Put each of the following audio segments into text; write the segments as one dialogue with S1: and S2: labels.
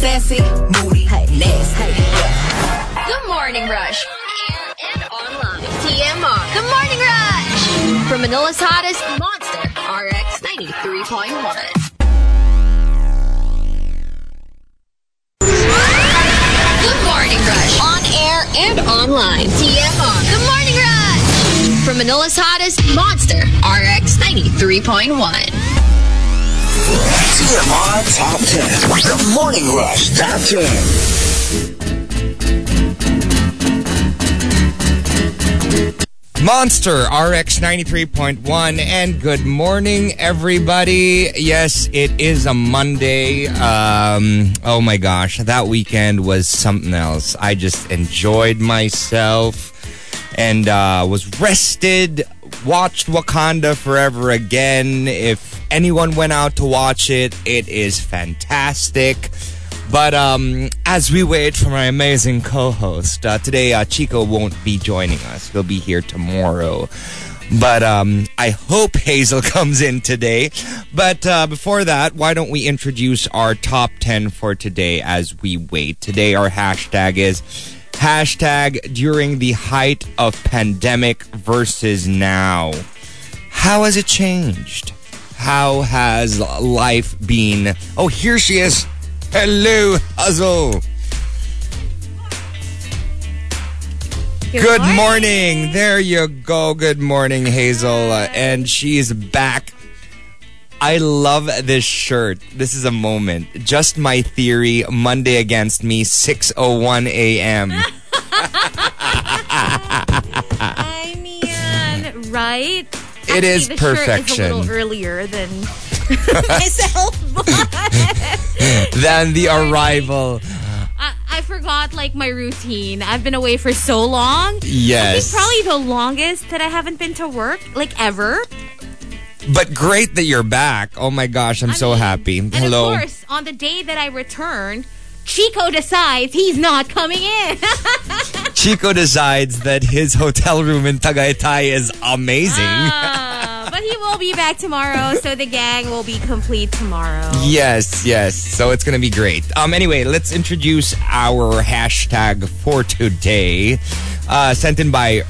S1: Sassy, moody, hey, nasty. Yeah.
S2: The Morning Rush. On air and online. TMR. The Morning Rush. From Manila's hottest monster, RX 93.1. The Morning Rush. On air and online. TMR. The Morning Rush. From Manila's hottest monster, RX 93.1.
S3: TMR Top 10. The Morning Rush Top 10.
S4: Monster RX 93.1 and good morning everybody. Yes, it is a Monday. Um oh my gosh, that weekend was something else. I just enjoyed myself and uh was rested, watched Wakanda Forever again. If anyone went out to watch it, it is fantastic. But um, as we wait for my amazing co-host, uh, today uh, Chico won't be joining us. He'll be here tomorrow. But um, I hope Hazel comes in today. But uh, before that, why don't we introduce our top 10 for today as we wait? Today, our hashtag is hashtag during the height of pandemic versus now. How has it changed? How has life been? Oh, here she is. Hello, Hazel. Good, morning. There you go. Good morning, Hazel. Uh, and she's back. I love this shirt. This is a moment. Just my theory. Monday against me, 6:01 a.m.
S5: I mean, right?
S4: It is
S5: Actually, the shirt
S4: perfection.
S5: is a little earlier than myself.
S4: Then the arrival.
S5: I, I forgot like my routine. I've been away for so long.
S4: Yes.
S5: probably the longest that I haven't been to work, like ever.
S4: But great that you're back. Oh my gosh, I'm
S5: I
S4: so
S5: mean,
S4: happy.
S5: And
S4: Hello.
S5: of course, on the day that I returned, Chico decides he's not coming in.
S4: Chico decides that his hotel room in Tagaytay is amazing.
S5: Ah, but he will be back tomorrow, so the gang will be complete tomorrow.
S4: Yes, yes. So it's going to be great. Um. Anyway, let's introduce our hashtag for today. Uh, sent in by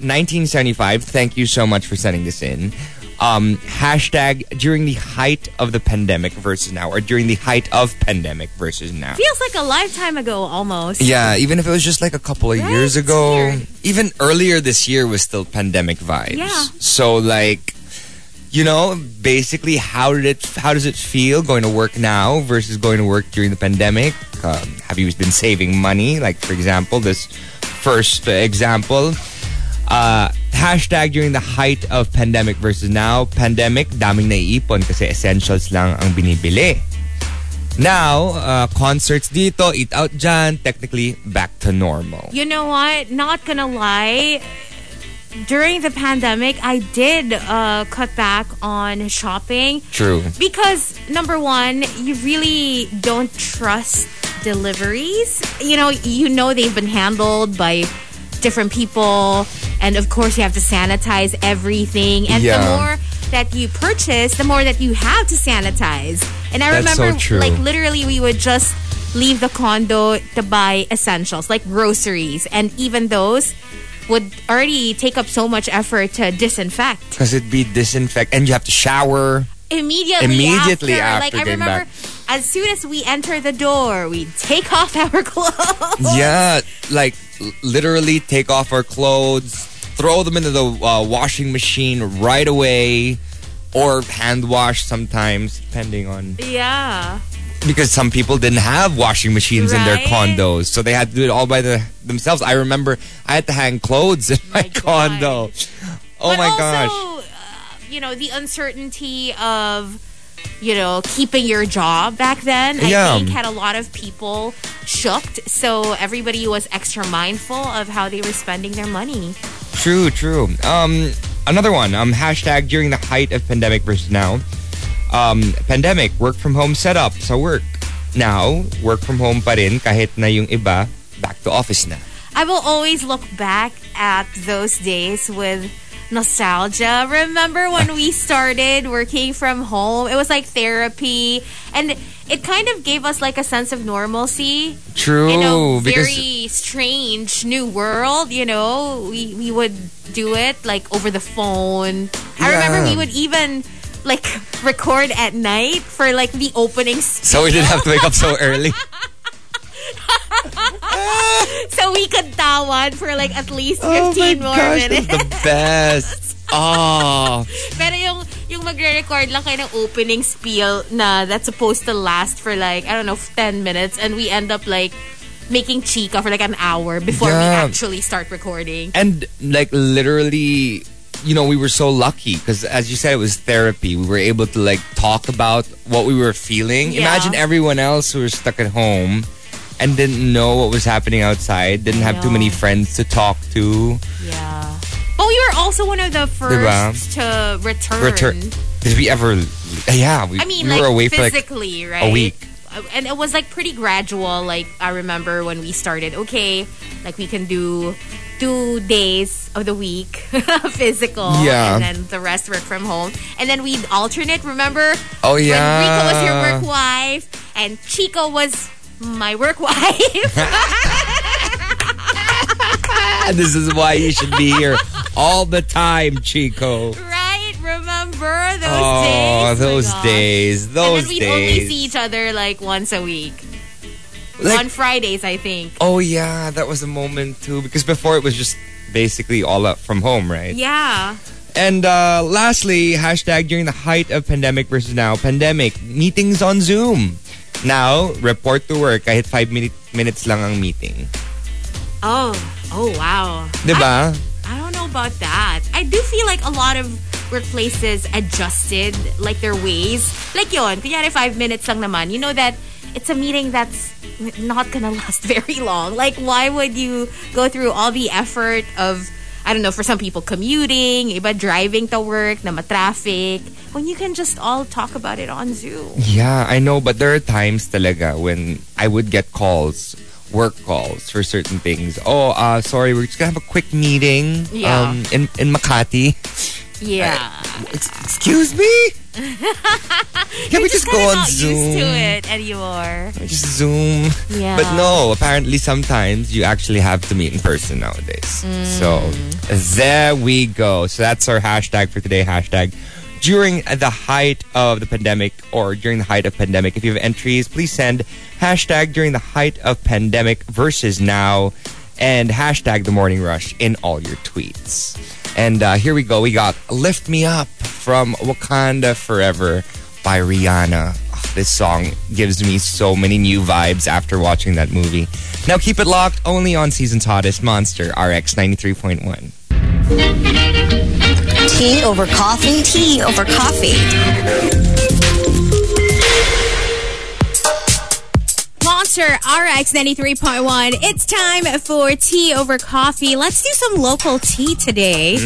S4: Rhythmx1975. Thank you so much for sending this in. Um, hashtag during the height of the pandemic versus now, or during the height of pandemic versus now.
S5: Feels like a lifetime ago almost.
S4: Yeah, even if it was just like a couple of
S5: Right?
S4: years ago,
S5: weird.
S4: even earlier this year was still pandemic vibes.
S5: Yeah.
S4: So like, you know, basically, how did it? How does it feel going to work now versus going to work during the pandemic? Um, have you been saving money? Like for example, this first example. Uh, hashtag during the height of pandemic versus now. Pandemic, daming naiipon kasi essentials lang ang binibili. Now, uh, concerts dito, eat out dyan, technically back to normal.
S5: You know what? Not gonna lie. During the pandemic, I did uh, cut back on shopping
S4: True.
S5: because number one, you really don't trust deliveries. You know, you know they've been handled by different people, and of course you have to sanitize everything. And
S4: Yeah.
S5: the more that you purchase, the more that you have to sanitize. And I
S4: That's so
S5: remember,
S4: true.
S5: like literally, we would just leave the condo to buy essentials like groceries, and even those would already take up so much effort to disinfect
S4: Because it'd be disinfect, and you have to shower.
S5: immediately
S4: Immediately
S5: after.
S4: after
S5: like I remember
S4: back.
S5: as soon as we enter the door, we take off our clothes.
S4: Yeah, like literally take off our clothes, throw them into the uh, washing machine right away, or hand wash sometimes, depending on
S5: Yeah.
S4: because some people didn't have washing machines in their condos, so they had to do it all by the, themselves. I remember I had to hang clothes in my,
S5: My God.
S4: condo. Oh
S5: but
S4: my
S5: also,
S4: gosh!
S5: Uh, you know, the uncertainty of you know, keeping your job back then,
S4: Yeah.
S5: I think had a lot of people shooked. So everybody was extra mindful of how they were spending their money.
S4: True, true. Um, another one. Um, hashtag during the height of pandemic versus now. Um, pandemic, work from home setup sa work. Now, work from home pa rin kahit na yung iba back to office na.
S5: I will always look back at those days with nostalgia. Remember when we started working from home? It was like therapy and it kind of gave us like a sense of normalcy
S4: True,
S5: in a very strange new world, you know. We we would do it like over the phone. I remember we would even like record at night for like the opening
S4: so we didn't have to wake up so early.
S5: so we could tawan for like at least 15
S4: oh my
S5: more
S4: gosh,
S5: minutes.
S4: the best. Oh,
S5: Pero yung yung magre-record lang kayo ng opening spiel na that's supposed to last for like I don't know 10 minutes and we end up like making chica for like an hour before we actually start recording.
S4: and like literally you know we were so lucky because as you said it was therapy we were able to like talk about what we were feeling
S5: Yeah.
S4: imagine everyone else who was stuck at home and didn't know what was happening outside didn't have too many friends to talk to
S5: Yeah. But we were also one of the first to return.
S4: return did we ever yeah we,
S5: I mean,
S4: we
S5: like
S4: were away for like
S5: physically, right?
S4: week.
S5: Uh, And it was like pretty gradual. Like I remember when we started, okay, like we can do two days of the week physical,
S4: Yeah.
S5: and then the rest work from home. And then we'd alternate. Remember?
S4: Oh, yeah. when.
S5: Rico was your work wife and Chico was my work wife.
S4: this is why you should be here all the time chico
S5: right? Remember those days.
S4: oh
S5: days?
S4: those
S5: gosh.
S4: days
S5: And then
S4: days
S5: only see each other like once a week.
S4: Like-
S5: on Fridays, I think.
S4: Oh yeah, that was a moment too. Because before it was just basically all up from home, right?
S5: Yeah.
S4: And uh, lastly, hashtag during the height of pandemic versus now, pandemic meetings on Zoom. Now, report to work kahit 5 minute, minutes lang ang meeting.
S5: Oh, oh wow.
S4: Diba?
S5: I don't know about that. I do feel like a lot of workplaces adjusted like their ways. Like yon, kunyari five minutes lang naman. You know that it's a meeting that's not gonna last very long. Like why would you go through all the effort of I don't know, for some people commuting, iba driving to work, na traffic, when you can just all talk about it on Zoom.
S4: Yeah, I know, but there are times talaga when I would get calls, work calls for certain things. Oh, uh, sorry, we're just gonna have a quick meeting
S5: Yeah.
S4: um, in, in Makati.
S5: Yeah.
S4: Ex- excuse me? Can we just go on
S5: not
S4: Zoom?
S5: used to it anymore.
S4: Just Zoom.
S5: Yeah.
S4: But no, apparently sometimes you actually have to meet in person nowadays. So there we go. So that's our hashtag for today. Hashtag during the height of the pandemic or during the height of pandemic. If you have entries, please send hashtag during the height of pandemic versus now and hashtag the morning rush in all your tweets. And uh, here we go. We got Lift Me Up from Wakanda Forever by Rihanna. Oh, this song gives me so many new vibes after watching that movie. Now keep it locked only on Season's Hottest Monster, RX 93.1.
S1: Tea over coffee. Tea over coffee.
S5: Monster RX 93.1. It's time for tea over coffee. Let's do some local tea today.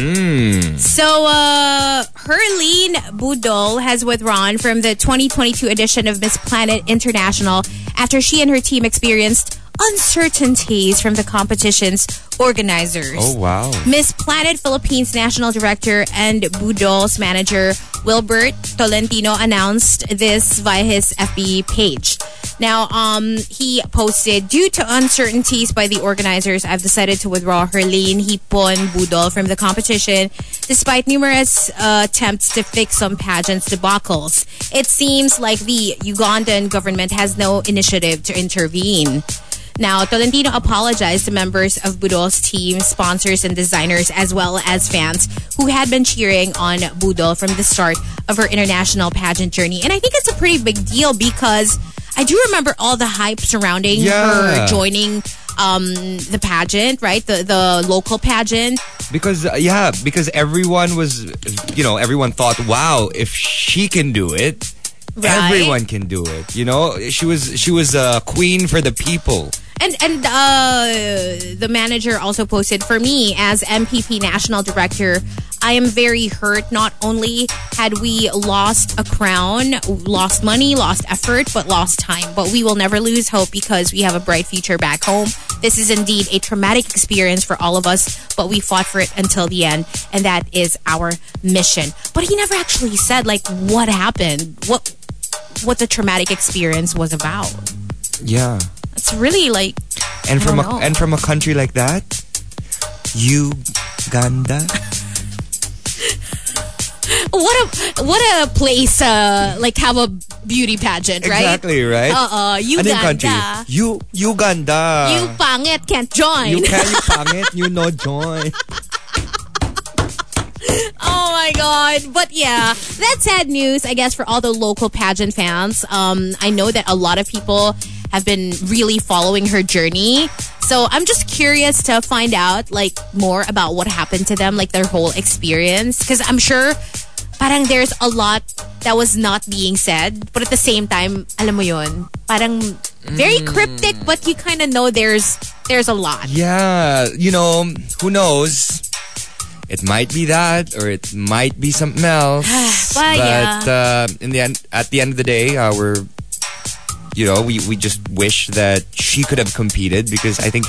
S5: So, uh, Herlene Budol has withdrawn from the 2022 edition of Miss Planet International after she and her team experienced uncertainties from the competition's organizers.
S4: Oh, wow.
S5: Miss Planet Philippines National Director and Budol's manager Wilbert Tolentino announced this via his FB page. Now, um, he posted, due to uncertainties by the organizers, I've decided to withdraw Herlene Hipon Budol from the competition, despite numerous uh, attempts to fix some pageants debacles. It seems like the Ugandan government has no initiative to intervene. Now, Tolentino apologized to members of Budol's team, sponsors, and designers, as well as fans who had been cheering on Budol from the start of her international pageant journey. And I think it's a pretty big deal because I do remember all the hype surrounding
S4: Yeah.
S5: her joining um, the pageant, right? The the local pageant.
S4: Because, uh, yeah, because everyone was, you know, everyone thought, wow, if she can do it,
S5: Right.
S4: Everyone can do it. You know, she was she was a queen for the people.
S5: And and uh, the manager also posted for me as MPP national director. I am very hurt. Not only had we lost a crown, lost money, lost effort, but lost time. But we will never lose hope because we have a bright future back home. This is indeed a traumatic experience for all of us, but we fought for it until the end, and that is our mission. But he never actually said like what happened, what what the traumatic experience was about.
S4: Yeah.
S5: It's really like
S4: And from a
S5: know.
S4: and from a country like that, Uganda.
S5: what a what a place uh like have a beauty pageant, right?
S4: Exactly, right?
S5: Uh uh
S4: yung country?
S5: Uganda.
S4: You Uganda.
S5: You pangit can't join.
S4: You can't you pangit, you no join.
S5: oh my god. But yeah, that's sad news, I guess, for all the local pageant fans. Um, I know that a lot of people have been really following her journey. So I'm just curious to find out like more about what happened to them, like their whole experience. Because I'm sure parang there's a lot that was not being said. But at the same time, alam mo yun, parang very cryptic, but you kind of know there's there's a lot.
S4: Yeah, you know, who knows? It might be that, or it might be something else.
S5: Well,
S4: but uh, in the end, at the end of the day, uh, we're, you know, we, we just wish that she could have competed because I think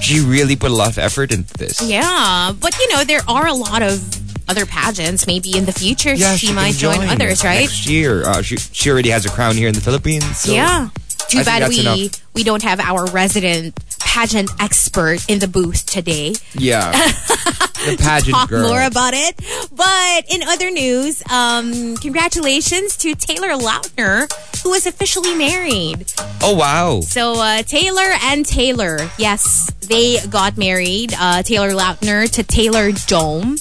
S4: she really put a lot of effort into this.
S5: Yeah, but you know, there are a lot of other pageants. Maybe in the future,
S4: Yeah,
S5: she,
S4: can
S5: might join, others, right?
S4: Next year, uh, she she already has a crown here in the Philippines. So
S5: yeah. Too
S4: I
S5: bad we
S4: enough.
S5: we don't have our resident pageant expert in the booth today.
S4: yeah, the pageant
S5: Talk
S4: girl.
S5: more about it. But in other news, um, congratulations to Taylor Lautner, who is officially married.
S4: oh wow,
S5: So uh, Taylor and Taylor, yes, they got married. Uh, Taylor Lautner to Taylor Dome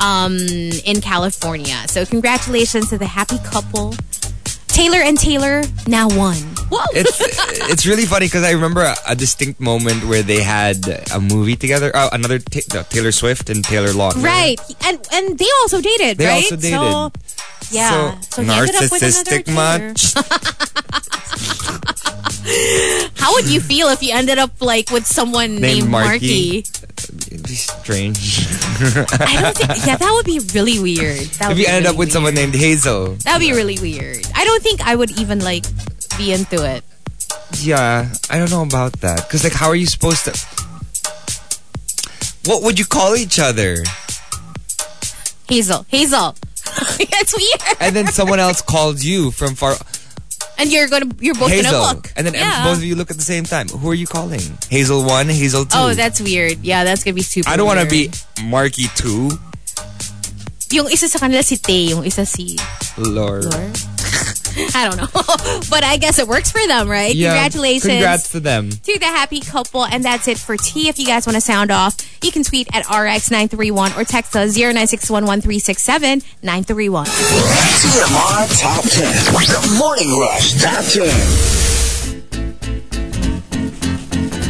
S5: um, in California. So congratulations to the happy couple. Taylor and Taylor now one. Whoa!
S4: it's it's really funny because I remember a, a distinct moment where they had a movie together. Uh, another Ta- Taylor Swift and Taylor Lautner.
S5: right, and and they also dated,
S4: They
S5: right?
S4: also dated.
S5: So, yeah.
S4: So,
S5: he ended up with
S4: narcissistic much?
S5: How would you feel if you ended up like with someone named,
S4: Marky.
S5: Marky?
S4: It'd be strange.
S5: I don't think. Yeah, that would be really weird. That
S4: if you ended
S5: really
S4: up with someone named Hazel.
S5: that would be really weird. I don't think I would even like be into it.
S4: Yeah, I don't know about that. Because, like, how are you supposed to. What would you call each other?
S5: Hazel. Hazel. That's weird.
S4: And then someone else called you from far.
S5: And you're gonna you're both
S4: Hazel.
S5: gonna look.
S4: And then
S5: yeah.
S4: both of you look at the same time. Who are you calling? Hazel 1, Hazel 2.
S5: Oh, that's weird. Yeah, that's gonna be super
S4: I don't want to be Marky 2.
S5: Yung isa sa kanila si Tay, yung isa si
S4: Lord.
S5: Lor. I don't know. but I guess it works for them, right?
S4: Yeah,
S5: Congratulations.
S4: Congrats to them.
S5: to the happy couple. And that's it for tea. If you guys want to sound off, you can tweet at RX931 or text us 09611367
S3: TMR Top 10. The Morning Rush Top 10.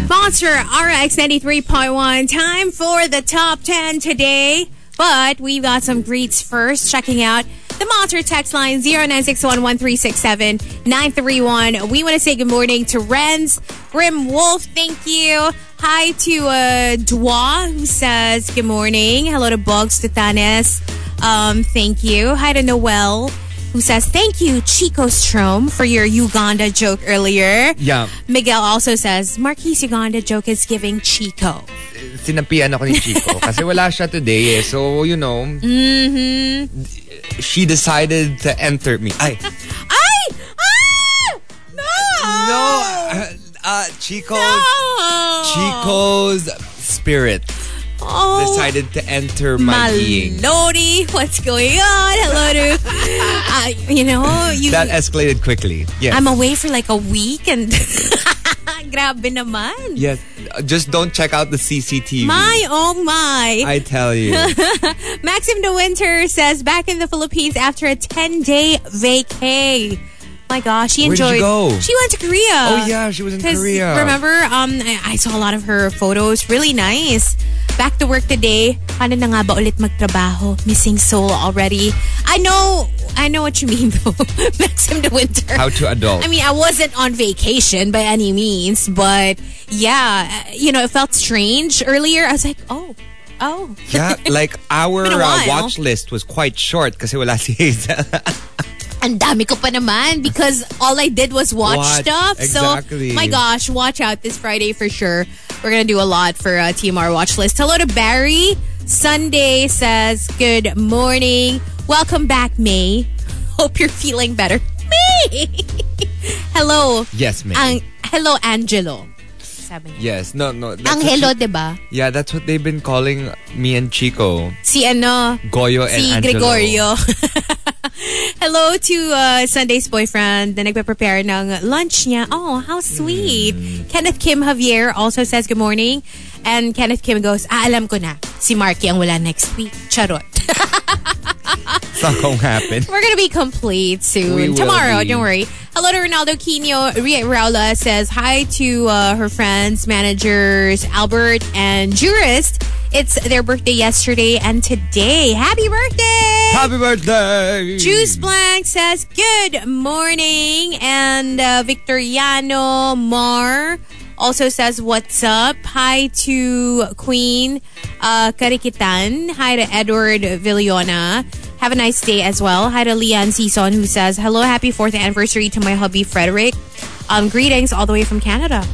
S5: Monster RX 93.1. Time for the top 10 today. But we've got some greets first. Checking out the Monster text line 09611367 We want to say good morning to Renz, Grim Wolf. Thank you. Hi to uh, Dwa, who says good morning. Hello to Bugs, Titanes. Um, thank you. Hi to Noel, who says thank you, Chico Strom, for your Uganda joke earlier.
S4: Yeah.
S5: Miguel also says, Marky's Uganda joke is giving Chico.
S4: Sinapian ako ni Chico kasi wala siya today eh. So, you know,
S5: Mm-hmm.
S4: she decided to enter me. Ay,
S5: Ay! Ah! No!
S4: no! Uh, uh, Chico's,
S5: No!
S4: Chico's spirit
S5: Oh.
S4: decided to enter my being.
S5: What's going on? Hello to, uh, you know, you.
S4: That escalated quickly. Yes.
S5: I'm away for like a week and grabe naman.
S4: yes. Just don't check out the CCTV.
S5: My oh my.
S4: I tell you.
S5: Maxim De Winter says back in the Philippines after a 10 day vacay. My gosh, she
S4: Where did you
S5: enjoyed.
S4: go?
S5: She went to Korea.
S4: Oh, yeah, she was in Korea.
S5: Remember, um, I, I saw a lot of her photos. Really nice. Back to work today. Paano na nga ba ulit magtrabaho? Missing soul already. I know, I know what you mean though. Maxim De Winter.
S4: How to adult.
S5: I mean, I wasn't on vacation by any means, but yeah, you know, it felt strange earlier. I was like, oh, oh.
S4: yeah, like our uh, watch list was quite short kasi wala si Hazel.
S5: Ang dami ko pa naman because all I did was watch,
S4: Watch,
S5: stuff.
S4: exactly.
S5: So, my gosh, watch out this Friday for sure. We're going to do a lot for uh, TMR Watch List. Hello to Barry. Sunday says, Good morning. Welcome back, May. Hope you're feeling better. May! hello.
S4: yes, ma'am.
S5: Ang, hello, Angelo.
S4: Yes, no, no. that's
S5: Ang hello,
S4: she-
S5: di ba?
S4: yeah, that's what they've been calling me and Chico.
S5: Si ano?
S4: Goyo and
S5: si
S4: Angelo.
S5: Gregorio. Hello to uh, Sunday's boyfriend na nagpe-prepare ng lunch niya. Oh, how sweet.
S4: Mm.
S5: Kenneth Kim Javier also says good morning. And Kenneth Kim goes, ah, alam ko na. Si Marky ang wala next week. Charot.
S4: It's not gonna happen.
S5: We're gonna be complete soon. Tomorrow,
S4: be.
S5: don't worry. Hello to Ronaldo Quino. Ria Raula says hi to uh, her friends, managers, Albert and Jurist. It's their birthday yesterday and today. Happy birthday!
S4: Happy birthday!
S5: Juice Blank says, Good morning. And uh, Victoriano Mar also says, What's up? Hi to Queen uh, Karikitan. Hi to Edward Villona. Have a nice day as well. Hi to Leanne Sison who says, Hello, happy fourth anniversary to my hubby Frederick. Um, greetings all the way from Canada.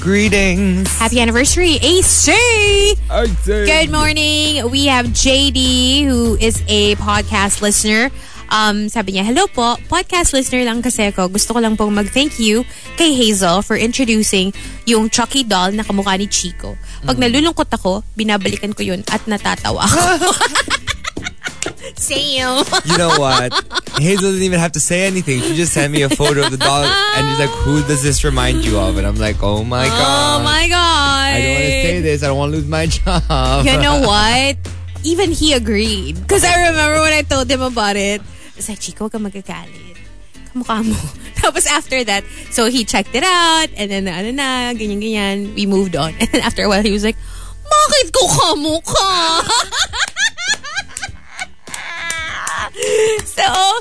S4: Greetings.
S5: Happy anniversary, AC! Good morning. We have JD who is a podcast listener. Um, sabi niya, hello po, podcast listener lang kasi ako. Gusto ko lang pong mag-thank you kay Hazel for introducing yung Chucky doll na kamukha ni Chico. Pag nalulungkot ako, binabalikan ko yun at natatawa ako. Same.
S4: You know what? Hazel didn't even have to say anything. She just sent me a photo of the dog and she's like, Who does this remind you of? And I'm like, Oh my
S5: Oh
S4: god.
S5: my God.
S4: I don't want to say this. I don't want to lose my job.
S5: You know what? Even he agreed. Because I remember when I told him about it. It's Chico, ka magagalit. Kamukha mo. Tapos after that, so he checked it out. And then, ano na, ganyan, ganyan. We moved on. And after a while, he was like, bakit ko kamukha? so,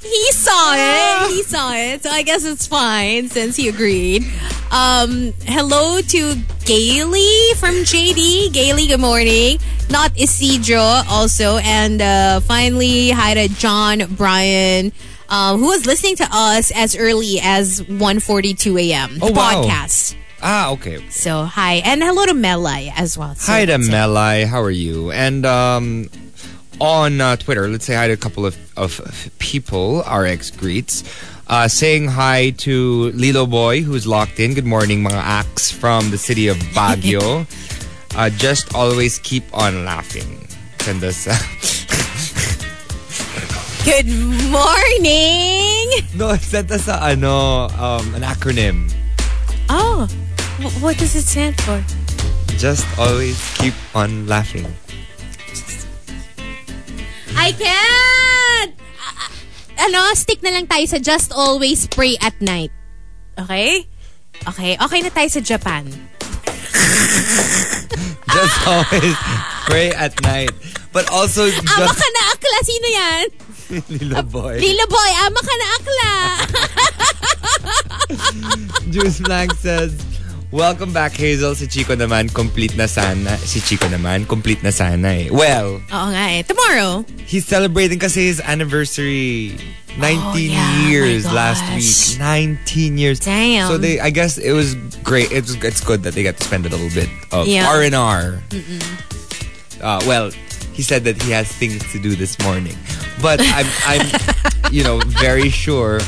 S5: he saw it. He saw it. So I guess it's fine since he agreed. Um, hello to Gailey from JD. Gailey, good morning. Not Isidro also. And uh, finally, hi to John Brian. Um, who was listening to us as early as 1.42 a.m.
S4: Oh,
S5: the
S4: wow.
S5: podcast.
S4: Ah, okay.
S5: So, hi. And hello to Melai as well. So
S4: Hi to. Melai. How are you? And um, on uh, Twitter, let's say hi to a couple of, of people, RX greets. Uh, saying hi to Lilo Boy, who's locked in. Good morning, mga acts from the city of Baguio. uh, just always keep on laughing. Send us. uh,
S5: Good morning.
S4: no, send us a, ano, um, an acronym.
S5: Oh, wh- what does it stand for?
S4: Just always keep on laughing.
S5: I can't! Ah, ah, ano, stick na lang tayo sa just always pray at night. Okay? Okay, okay na tayo sa Japan.
S4: Just always pray at night. But also,
S5: Ama
S4: just
S5: ka na akla, sino yan?
S4: Lilo Boy.
S5: Lilo boy, ama ka na akla.
S4: Juice Blank says, Welcome back, Hazel. Si Chico naman, complete na sana. Si Chico naman, complete na sana eh. Well,
S5: Oo nga eh. Tomorrow.
S4: he's celebrating kasi his anniversary. 19
S5: Oh, yeah,
S4: years last week. 19 years.
S5: Damn.
S4: So they, I guess it was great. It's it's good that they got to spend a little bit of
S5: Yeah.
S4: R and R. Uh, well, he said that he has things to do this morning, but I'm I'm you know very sure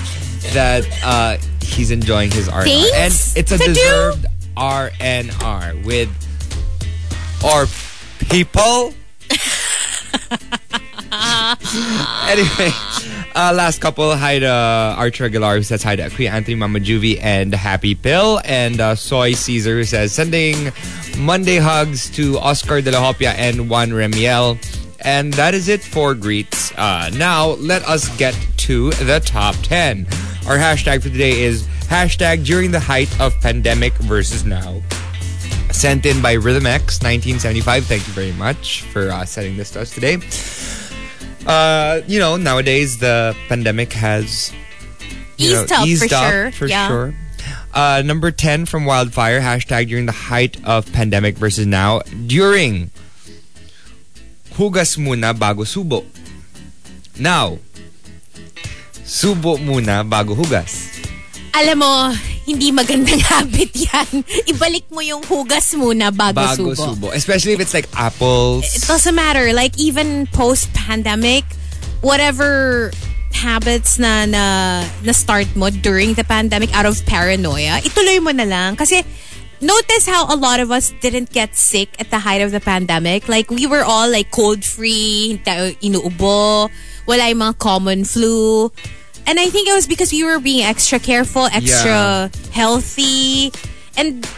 S4: that uh, he's enjoying his R and R, and
S5: Things
S4: it's a deserved R and R with our people. anyway, uh, last couple. Hi to Archer Aguilar who says hi to Kuya Anthony Mama Juvie and Happy Pill. And uh, Soy Caesar who says sending Monday hugs to Oscar De La Hopia and Juan Remiel. And that is it for greets. Uh, now, let us get to the top 10. Our hashtag for today is hashtag during the height of pandemic versus now. Sent in by Rhythm X 1975. Thank you very much for uh, sending this to us today. Uh, you know, nowadays the pandemic has you
S5: Eased
S4: know,
S5: up,
S4: eased
S5: for
S4: up
S5: sure.
S4: for
S5: Yeah.
S4: sure. Uh, number 10 from Wildfire, hashtag during the height of pandemic versus now. During, hugas muna bago subo. Now, subo muna bago hugas.
S5: Alam mo, hindi magandang habit yan. Ibalik mo yung hugas muna bago,
S4: Bago
S5: subo.
S4: subo. Especially if it's like apples.
S5: It doesn't matter. Like, even post-pandemic, whatever habits na, na, na start mo during the pandemic out of paranoia, ituloy mo na lang. Kasi, notice how a lot of us didn't get sick at the height of the pandemic. Like, we were all like cold-free, hindi tayo inuubo, wala yung mga common flu. And I think it was because we were being extra careful, extra healthy. And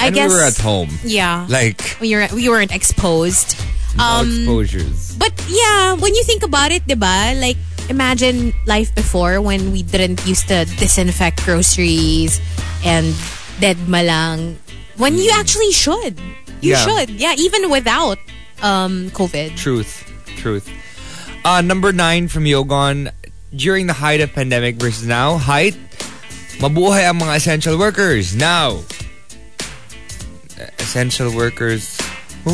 S5: I
S4: and
S5: guess...
S4: we were at home.
S5: Yeah.
S4: Like,
S5: we, were, we weren't exposed.
S4: no
S5: Um,
S4: exposures.
S5: But yeah, when you think about it, diba? Like, imagine life before when we didn't used to disinfect groceries and dead malang. When you actually should. You
S4: Yeah.
S5: should. Yeah, even without um, COVID.
S4: Truth. Truth. Uh, number nine from Yogon. During the height of pandemic versus now. Height, mabuhay ang mga essential workers. Now, essential workers.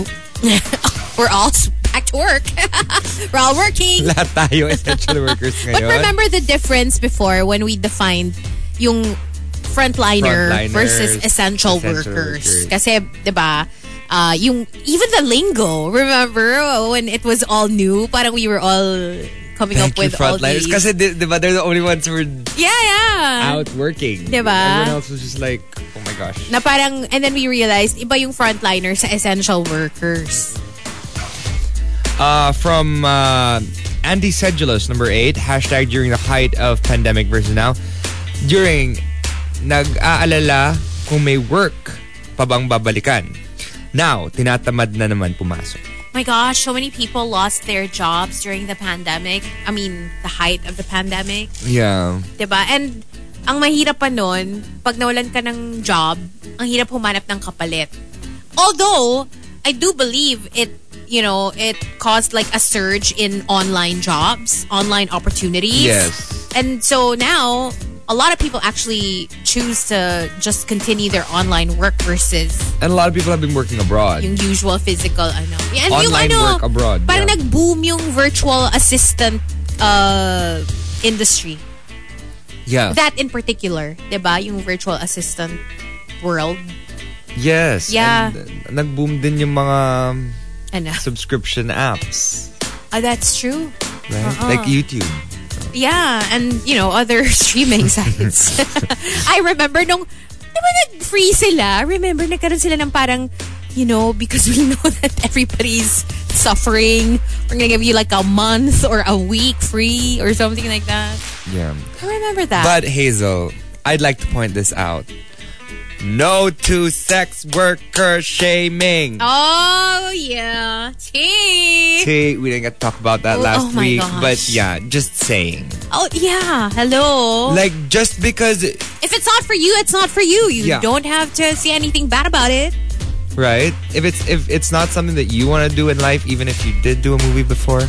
S5: We're all back to work. We're all working.
S4: Lahat tayo essential workers
S5: But remember the difference before when we defined yung frontliner
S4: Frontliners,
S5: versus essential,
S4: essential
S5: workers.
S4: workers.
S5: Kasi, di ba, uh, yung, even the lingo, remember when it was all new, parang we were all coming
S4: Thank
S5: up with all these.
S4: Kasi di, di ba, they're the only ones who were
S5: yeah, yeah.
S4: out working.
S5: Diba?
S4: Everyone else was just like, oh my gosh.
S5: Na parang, and then we realized, iba yung frontliners sa essential workers.
S4: Uh, from uh, Andy Sedulous, number eight, hashtag during the height of pandemic versus now. During, nag-aalala kung may work pa bang babalikan. Now, tinatamad na naman pumasok.
S5: my gosh, so many people lost their jobs during the pandemic. I mean, the height of the pandemic.
S4: Yeah.
S5: 'Di ba? And ang mahirap pa nun, pag nawalan ka ng job, ang hirap humanap ng kapalit. Although, I do believe it, you know, it caused like a surge in online jobs, online opportunities.
S4: Yes.
S5: And so now, a lot of people actually choose to just continue their online work versus
S4: And a lot of people have been working abroad.
S5: yung usual physical ano. And yung
S4: Online
S5: ano,
S4: work abroad,
S5: Parang
S4: yeah.
S5: nag-boom yung virtual assistant uh, industry.
S4: yeah.
S5: That in particular, 'di ba? Yung virtual assistant world.
S4: yes.
S5: Yeah.
S4: And, uh, nag-boom din yung mga
S5: Ano?
S4: subscription apps.
S5: Ah, that's true.
S4: Right?
S5: Uh-uh.
S4: Like YouTube.
S5: Yeah, and you know, other streaming sites. I remember nung di ba nag-free sila? Remember nagkaroon sila ng parang you know, because we know that everybody's suffering. We're gonna give you like a month or a week free or something like that.
S4: Yeah.
S5: I remember that.
S4: But Hazel, I'd like to point this out. No to sex worker shaming.
S5: Oh, yeah. Tea.
S4: See, we didn't get to talk about that
S5: Oh,
S4: last
S5: oh
S4: week,
S5: gosh.
S4: but yeah, just saying.
S5: Oh, yeah. Hello.
S4: Like, just because,
S5: if it's not for you, it's not for you. You
S4: Yeah.
S5: don't have to say anything bad about it.
S4: right? If it's if it's not something that you want to do in life, even if you did do a movie before,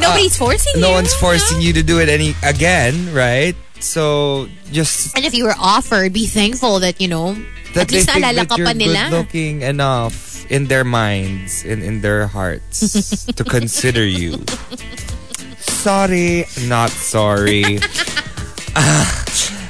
S5: Nobody's forcing you.
S4: Uh, no one's forcing
S5: no?
S4: you to do it any again, right? So just
S5: And if you were offered, be thankful that, you know,
S4: that
S5: at
S4: they
S5: least
S4: think
S5: naalala ka pa nila.
S4: looking enough in their minds, in in their hearts, to consider you. Sorry, not sorry.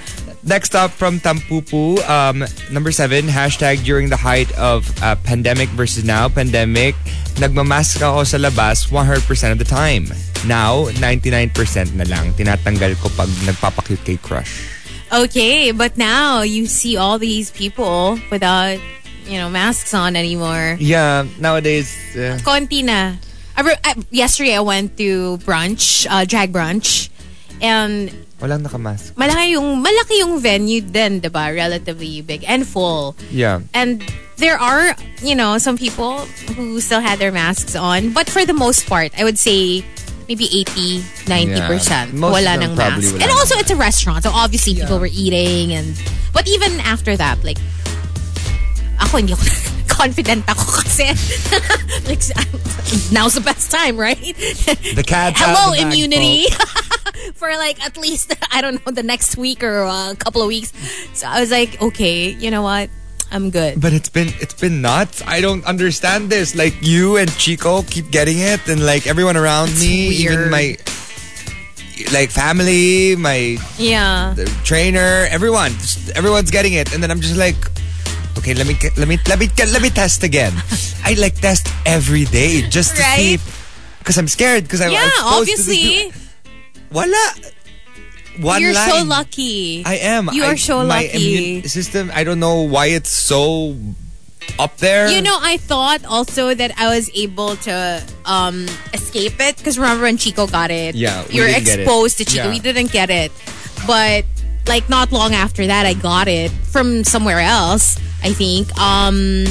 S4: next up from Tampupu, um, number seven, hashtag during the height of uh, pandemic versus now, pandemic, nagmamask ako sa labas 100% of the time. Now, 99% na lang. Tinatanggal ko pag nagpapakute kay crush.
S5: Okay, but now you see all these people without, you know, masks on anymore.
S4: Yeah, nowadays, uh,
S5: Konti na. I I- yesterday I went to brunch, uh, drag brunch, and
S4: walang nakamask.
S5: malaki yung, malaki yung venue din, diba? Relatively big and full.
S4: Yeah.
S5: And there are, you know, some people who still had their masks on. But for the most part, I would say maybe 80, 90%.
S4: Yeah. Most
S5: wala
S4: them
S5: nang
S4: probably
S5: mask.
S4: wala
S5: And also, it's a restaurant. So, obviously, people were eating. and But even after that, like, ako hindi ako confident ako kasi like now's the best time, right?
S4: The cat's out
S5: Hello
S4: of the bag,
S5: immunity for like at least I don't know the next week or uh, a couple of weeks. So I was like, okay, you know what? I'm good.
S4: But it's been it's been nuts. I don't understand this. Like you and Chico keep getting it, and like everyone around me, even my like family, my
S5: Yeah.
S4: the trainer, everyone, everyone's getting it, and then I'm just like, okay, let me let me let me let me test again. I like test every day just to see, because I'm scared because I'm
S5: Yeah,
S4: this
S5: obviously.
S4: Wala. One
S5: You're so lucky.
S4: I am.
S5: You
S4: I-
S5: are so
S4: my
S5: lucky.
S4: immune system. I don't know why it's so up there.
S5: You know, I thought also that I was able to um, escape it because remember when Chico got it?
S4: Yeah,
S5: you're
S4: didn't get it.
S5: exposed to Chico.
S4: Yeah.
S5: We didn't get it, but like not long after that, I got it from somewhere else. I think. Um,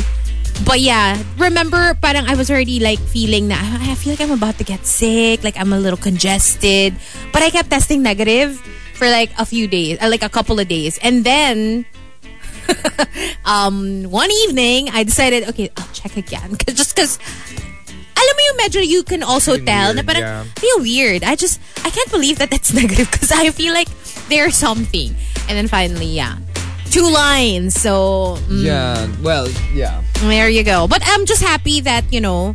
S5: but yeah, remember, parang I was already like feeling that I feel like I'm about to get sick, like I'm a little congested. But I kept testing negative for like a few days, uh, like a couple of days, and then um, one evening, I decided, okay, I'll check again. Cause, just because, alam mo yung medyo you can also tell na parang
S4: yeah.
S5: feel weird. I just, I can't believe that that's negative because I feel like there's something. And then finally, yeah. Two lines. So, mm,
S4: Yeah. Well. Yeah.
S5: there you go. But I'm just happy that, you know,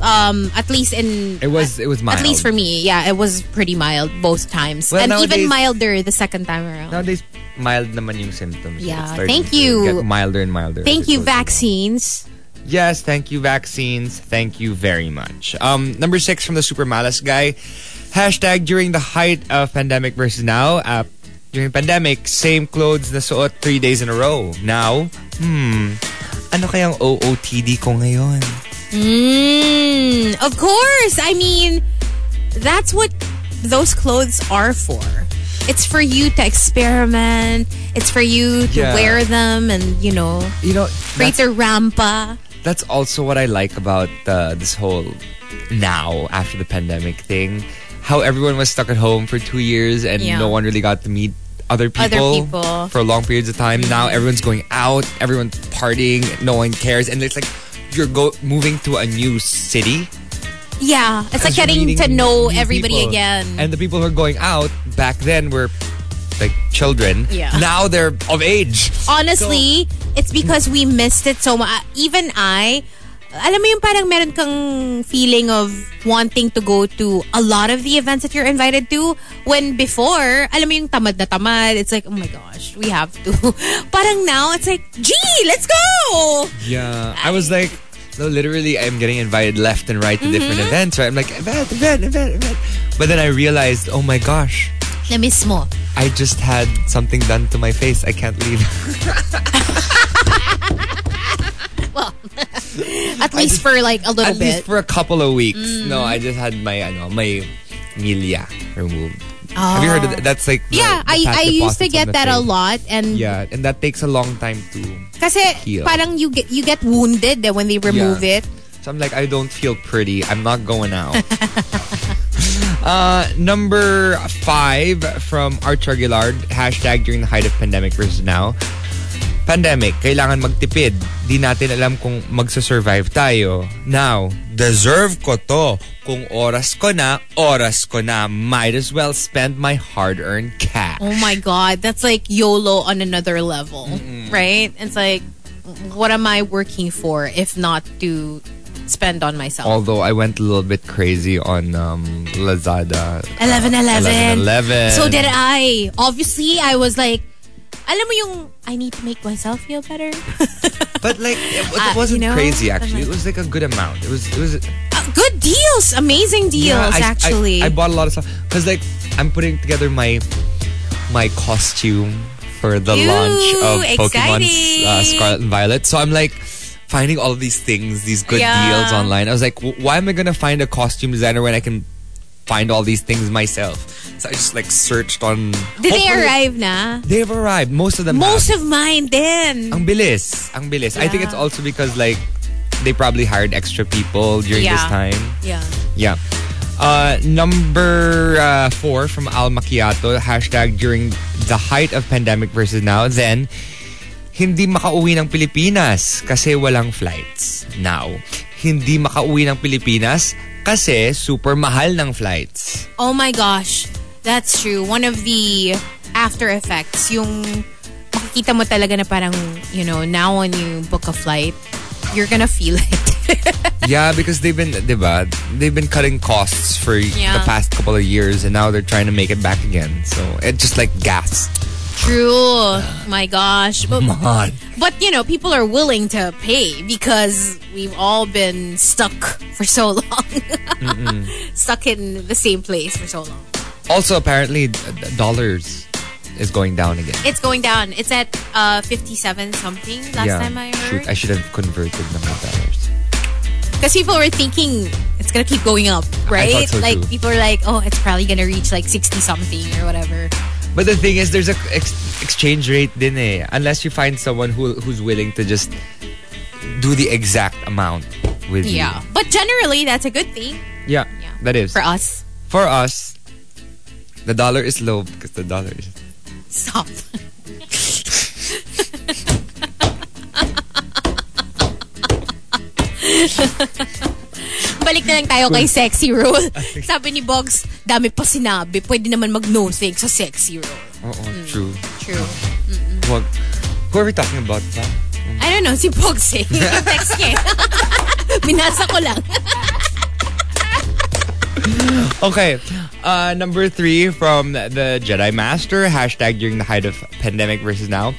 S5: um, at least in
S4: It was. It was mild.
S5: at least for me, yeah, it was pretty mild both times.
S4: Well,
S5: and
S4: nowadays-
S5: even milder the second time around.
S4: Nowadays, mild naman yung symptoms.
S5: Yeah, thank you.
S4: Get milder and milder.
S5: Thank you,
S4: goes
S5: vaccines.
S4: Yes, thank you, vaccines. Thank you very much. Um, number six from the Super Malas guy. Hashtag during the height of pandemic versus now. Uh, during pandemic, same clothes na suot three days in a row. Now, hmm, ano kayang OOTD ko ngayon?
S5: Mm, of course. I mean, that's what those clothes are for. It's for you to experiment. It's for you to
S4: Yeah.
S5: wear them and, you know,
S4: You know,
S5: a rampa.
S4: that's also what I like about uh, this whole now after the pandemic thing. How everyone was stuck at home for two years and
S5: Yeah.
S4: no one really got to meet other people,
S5: Other people.
S4: for long periods of time. Now everyone's going out, everyone's partying, no one cares, and it's like you're go moving to a new city.
S5: Yeah. It's like getting to know everybody
S4: people.
S5: again.
S4: And the people who are going out back then were like children.
S5: Yeah.
S4: Now they're of age.
S5: Honestly, it's because we missed it so much. Even I, alam mo yung parang meron kang feeling of wanting to go to a lot of the events that you're invited to when before, alam mo yung tamad na tamad, it's like, oh my gosh, we have to. parang now, it's like, gee, let's go!
S4: Yeah, I was like, no, literally, I'm getting invited left and right to different
S5: Mm-hmm.
S4: events. Right, I'm like event, event, event, event. But then I realized, oh my gosh,
S5: Na miss mo.
S4: I just had something done to my face. I can't leave.
S5: At least for like a little
S4: At
S5: bit.
S4: least for a couple of weeks.
S5: Mm.
S4: No, I just had my, ano, my milia removed. Have you heard of that? That's like the-
S5: yeah,
S4: the
S5: I, I used to get that a lot and
S4: Yeah, and that takes a long time too.
S5: kasi
S4: Heal.
S5: parang you get you get wounded then when they remove
S4: Yeah.
S5: it.
S4: So I'm like, I don't feel pretty. I'm not going out. uh, number five from Arch Aguilar. Hashtag during the height of pandemic versus now. Pandemic, kailangan magtipid. Di natin alam kung magsasurvive tayo. Now, deserve ko to. Kung oras ko na, oras ko na. Might as well spend my hard-earned cash.
S5: Oh my god, that's like YOLO on another level, right? It's like, what am I working for if not to spend on myself?
S4: Although I went a little bit crazy on um, Lazada.
S5: 11-11.
S4: 11-11.
S5: So did I. Obviously, I was like, alam mo yung, I need to make myself feel better.
S4: But like it, it
S5: Uh,
S4: wasn't
S5: you know,
S4: crazy actually. It was like a good amount. It was it was
S5: Uh, good deals, amazing deals,
S4: yeah, I- I-
S5: actually.
S4: I, bought a lot of stuff because like I'm putting together my my costume for the
S5: Ew,
S4: launch of Pokemon's uh. Scarlet and Violet. So I'm like finding all of these things, these good
S5: Yeah.
S4: deals online. I was like, "W- why am I gonna find a costume designer when I can find all these things myself? So I just like searched on.
S5: did they
S4: Hopefully-
S5: arrive na?
S4: They've arrived. Most of them. have.
S5: Most of mine then.
S4: Ang bilis. Ang bilis. I think
S5: Yeah.
S4: it's also because like they probably hired extra people during this
S5: Yeah.
S4: time.
S5: yeah.
S4: Yeah. Uh, number uh, four from Al Macchiato, hashtag during the height of pandemic versus now, then, hindi makauwi ng Pilipinas kasi walang flights. Now, hindi makauwi ng Pilipinas kasi super mahal ng flights.
S5: Oh my gosh. That's true. One of the after effects, yung makikita mo talaga na parang, you know, now when you book a flight, you're gonna feel it.
S4: yeah, because they've been, diba, they've been cutting costs for
S5: Yeah.
S4: the past couple of years and now they're trying to make it back again. So, it's just like gas.
S5: True. My gosh. But,
S4: Mahal.
S5: but, you know, people are willing to pay because we've all been stuck for so long. stuck in the same place for so long.
S4: Also, apparently, dollars is going down again.
S5: It's going down. It's at uh, 57 something last
S4: yeah.
S5: time I
S4: Shoot,
S5: heard.
S4: I should have converted ng mga dollars.
S5: Because people were thinking it's gonna keep going up, right?
S4: so
S5: like
S4: too.
S5: people are like, oh, it's probably gonna reach like 60 something or whatever.
S4: But the thing is, there's a ex- exchange rate din eh. Unless you find someone who who's willing to just do the exact amount with you.
S5: Yeah. But generally, that's a good thing
S4: Yeah,
S5: Yeah.
S4: that is.
S5: for us.
S4: For us, the dollar is low because the dollar is...
S5: Stop. Balik na lang tayo kay sexy roll. Sabi ni Bogs, dami pa sinabi. Pwede naman mag-no thanks sa sexy roll.
S4: Oo, true.
S5: True.
S4: Wag. Who are we talking about pa?
S5: I don't know, si Bogs eh. Yung text niya. eh. Binasa ko lang.
S4: Okay. Uh, number three from the Jedi Master. Hashtag during the height of pandemic versus now.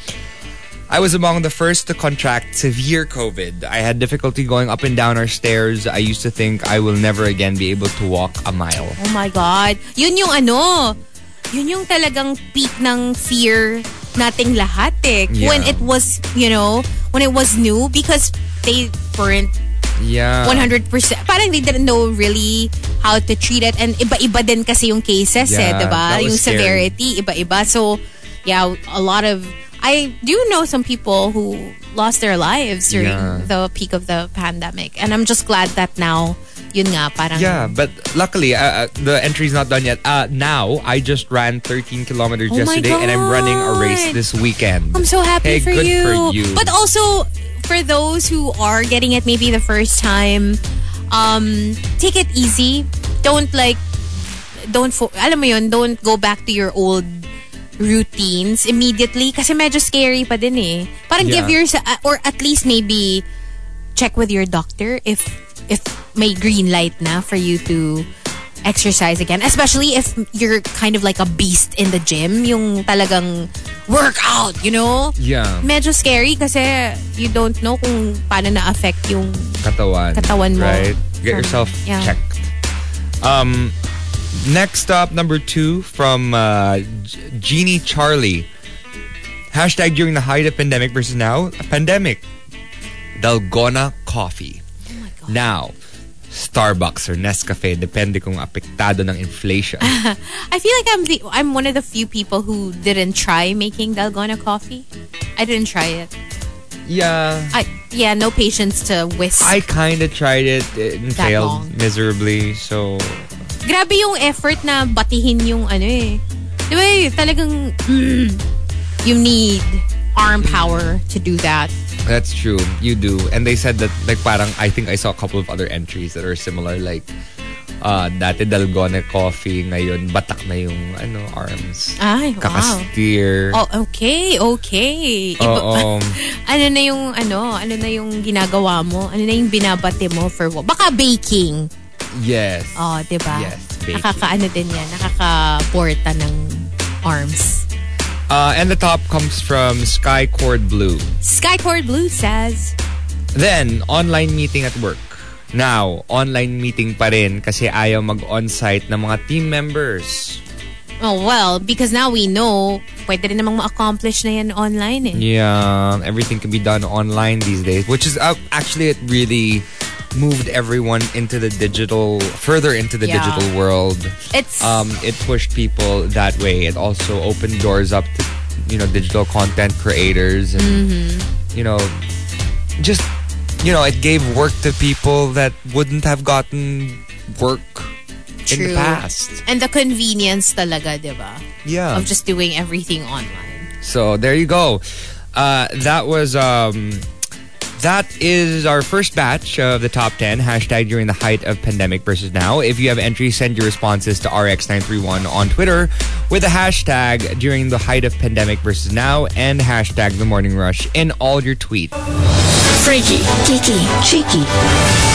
S4: I was among the first to contract severe COVID. I had difficulty going up and down our stairs. I used to think I will never again be able to walk a mile.
S5: Oh my God. Yun yung ano, yun yung talagang peak ng fear nating lahat eh.
S4: Yeah.
S5: When it was, you know, when it was new because they weren't
S4: Yeah.
S5: 100%. Parang they didn't know really how to treat it. And iba-iba din kasi yung cases eh,
S4: Yeah,
S5: diba?
S4: that was
S5: Yung
S4: scary.
S5: severity, iba-iba. So, yeah, a lot of... I do know some people who lost their lives during
S4: Yeah.
S5: the peak of the pandemic. And I'm just glad that now, yun nga, parang...
S4: Yeah, but luckily uh, uh, the entry's not done yet. Uh, now I just ran 13 kilometers
S5: Oh
S4: yesterday, and I'm running a race this weekend.
S5: I'm so happy
S4: Hey,
S5: for
S4: good
S5: you.
S4: for you.
S5: But also for those who are getting it maybe the first time, um, take it easy. Don't like, don't fo- alam mo yun, don't go back to your old routines immediately kasi medyo scary pa din eh. Parang
S4: Yeah.
S5: give yourself or at least maybe check with your doctor if if may green light na for you to exercise again. Especially if you're kind of like a beast in the gym, yung talagang workout, you know?
S4: Yeah,
S5: Medyo scary kasi you don't know kung paano na-affect yung
S4: katawan.
S5: Katawan mo.
S4: Right? Get yourself
S5: yeah.
S4: checked. Um, next up, number two from uh, G- Jeannie Charlie. Hashtag during the height of pandemic versus now, a pandemic. Dalgona coffee.
S5: Oh
S4: Now, Starbucks or Nescafe, depende kung apektado ng inflation.
S5: I feel like I'm the I'm one of the few people who didn't try making dalgona coffee. I didn't try it.
S4: yeah.
S5: I yeah, no patience to whisk.
S4: I kind of tried it.
S5: and
S4: failed
S5: long.
S4: miserably. So,
S5: Grabe yung effort na batihin yung ano eh. Di ba eh, talagang mm, you need arm power to do that.
S4: That's true. You do. And they said that like parang I think I saw a couple of other entries that are similar like uh dati dalgona coffee ngayon batak na yung ano arms.
S5: Ay, wow.
S4: Kakasteer.
S5: Oh, okay, okay. Iba-
S4: Oo.
S5: ano na yung ano, ano na yung ginagawa mo? Ano na yung binabate mo for what? Baka baking.
S4: Yes.
S5: Oh, 'di ba?
S4: Yes, baking.
S5: Nakakaano din 'yan, nakaka-porta ng arms.
S4: Uh, and the top comes from Sky Cord Blue.
S5: Skycord Blue says,
S4: Then, online meeting at work. Now, online meeting pa rin kasi ayaw mag-on-site ng mga team members.
S5: oh well, because now we know, pwede rin namang ma-accomplish na yan online eh.
S4: Yeah, everything can be done online these days, which is uh, actually really moved everyone into the digital, further into the
S5: Yeah.
S4: digital world.
S5: It's
S4: Um, it pushed people that way. It also opened doors up to, you know, digital content creators and,
S5: Mm-hmm.
S4: you know, just, you know, it gave work to people that wouldn't have gotten work in the past.
S5: And the convenience talaga, di ba?
S4: Yeah.
S5: Of just doing everything online.
S4: So there you go. Uh, that was um, that is our first batch of the top 10 hashtag during the height of pandemic versus now. If you have entries, send your responses to RX931 on Twitter with the hashtag during the height of pandemic versus now and hashtag the morning rush in all your tweets.
S1: Freaky, geeky, cheeky.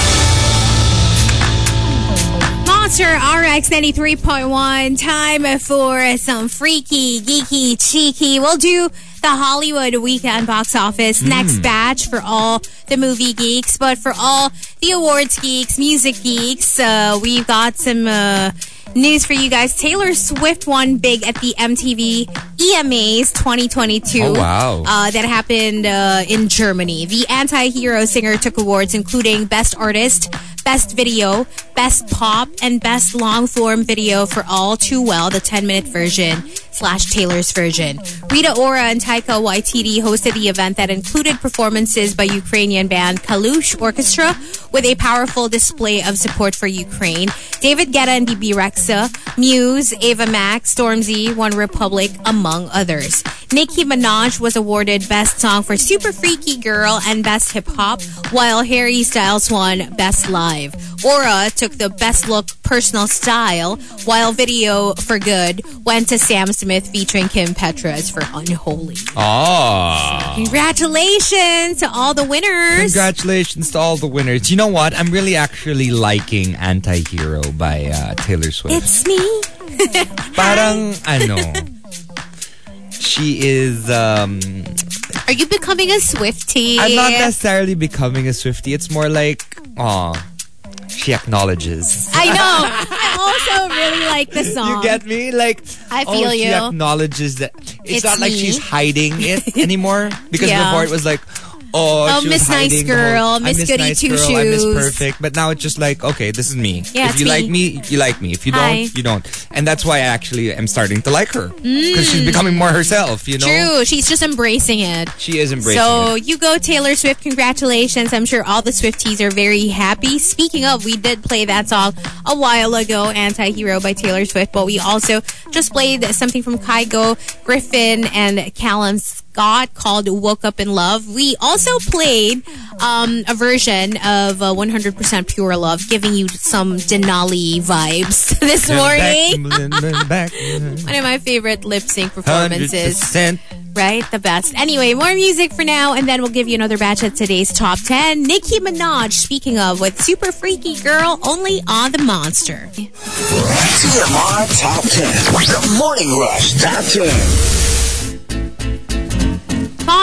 S5: Monster RX 93.1. Time for some freaky, geeky, cheeky. We'll do the Hollywood weekend box office next batch for all the movie geeks. But for all the awards geeks, music geeks, uh, we've got some uh, news for you guys. Taylor Swift won big at the MTV EMAs 2022.
S4: Oh, wow.
S5: Uh, that happened uh, in Germany. The anti-hero singer took awards including Best Artist, Best Video, Best Pop, and Best Long Form Video for All Too Well, the 10-minute version slash Taylor's version. Rita Ora and Taika Waititi hosted the event that included performances by Ukrainian band Kalush Orchestra with a powerful display of support for Ukraine. David Guetta and Bebe Rexha, Muse, Ava Max, Stormzy, One Republic, among others. Nicki Minaj was awarded Best Song for Super Freaky Girl and Best Hip Hop, while Harry Styles won Best Live. Aura took the Best Look Personal Style, while Video for Good went to Sam Smith featuring Kim Petras for Unholy.
S4: Oh.
S5: Congratulations to all the winners.
S4: Congratulations to all the winners. You know what? I'm really actually liking Anti-Hero by uh, Taylor Swift.
S5: it's me.
S4: Parang, ano, she is, um,
S5: Are you becoming a Swiftie?
S4: I'm not necessarily becoming a Swifty. It's more like, aw, she acknowledges.
S5: I know. I also really like the song.
S4: You get me? Like,
S5: I
S4: oh,
S5: feel
S4: she acknowledges that. It's,
S5: It's
S4: not like she's hiding it anymore. Because
S5: Yeah.
S4: before it was like, oh,
S5: Oh, Miss Nice Girl, Miss Goody
S4: nice
S5: Two
S4: girl, I miss
S5: Shoes.
S4: perfect. But now it's just like, okay, this is me.
S5: Yeah,
S4: if you
S5: me.
S4: like me, you like me. If you
S5: Hi.
S4: don't, you don't. And that's why I actually am starting to like her. Because she's becoming more herself, you know?
S5: Mm. True. She's just embracing it.
S4: She is embracing
S5: So
S4: it.
S5: So you go Taylor Swift. Congratulations. I'm sure all the Swifties are very happy. Speaking of, we did play that song a while ago, Anti-Hero by Taylor Swift, but we also just played something from Kygo, Gryffin, and Calum Scott called Woke Up in Love. We also played um, a version of uh, 100% Pure Love, giving you some Denali vibes this morning.
S4: Back, back,
S5: One of my favorite lip sync performances.
S4: 100%.
S5: Right? The best. Anyway, more music for now, and then we'll give you another batch of today's top 10. Nicki Minaj, speaking of, with Super Freaky Girl, only on The Monster.
S3: TMR Top 10. The Morning Rush Top 10.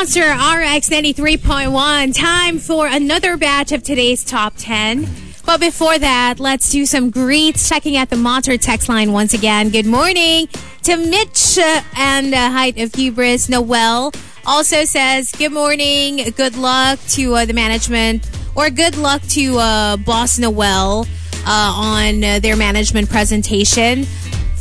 S5: Monster RX 93.1. Time for another batch of today's top 10. But before that, let's do some greets. Checking out the Monster text line once again. Good morning to Mitch and uh, Height of Hubris. Noel also says, Good morning. Good luck to uh, the management, or good luck to uh, Boss Noel uh, on uh, their management presentation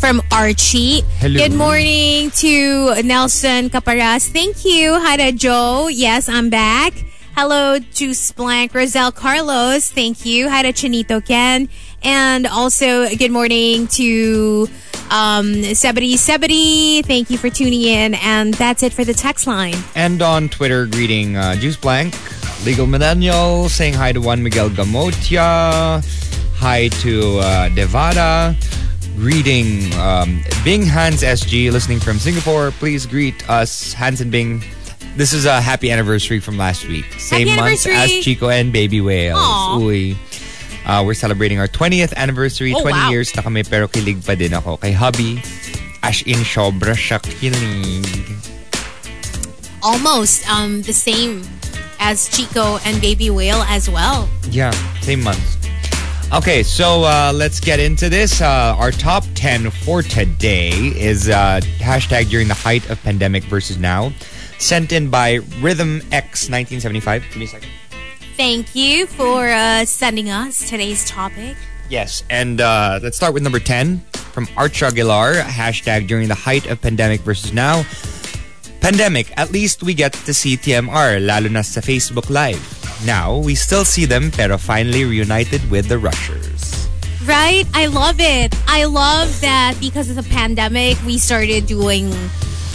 S5: from Archie.
S4: Hello.
S5: Good morning to Nelson Caparas. Thank you. Hi to Joe. Yes, I'm back. Hello to Blank Rosel Carlos. Thank you. Hi to Chinito Ken. And also, good morning to um, Sebedy. Thank you for tuning in. And that's it for the text line.
S4: And on Twitter, greeting uh, Juice Blank, Legal Millennial, saying hi to Juan Miguel Gamotia, hi to uh, Devada, greeting um, Bing Hans SG, listening from Singapore. Please greet us, Hans and Bing. This is a happy anniversary from last week. Same month as Chico and Baby Whales.
S5: Aw.
S4: Uy. Uh, we're celebrating our 20th anniversary.
S5: Oh,
S4: 20
S5: wow.
S4: years na kami pero kilig pa din ako kay hubby. As in, sobra siya kilig.
S5: Almost um, the same as Chico and Baby Whale as well.
S4: Yeah, same month. Okay, so uh, let's get into this. Uh, our top 10 for today is uh, hashtag during the height of pandemic versus now. Sent in by Rhythm X1975. Give me a second.
S5: Thank you for uh, sending us today's topic.
S4: Yes, and uh, let's start with number 10 from Arch Aguilar. Hashtag during the height of pandemic versus now. Pandemic, at least we get to see TMR, lalo na sa Facebook Live. Now, we still see them pero finally reunited with the Rushers.
S5: Right? I love it. I love that because of the pandemic, we started doing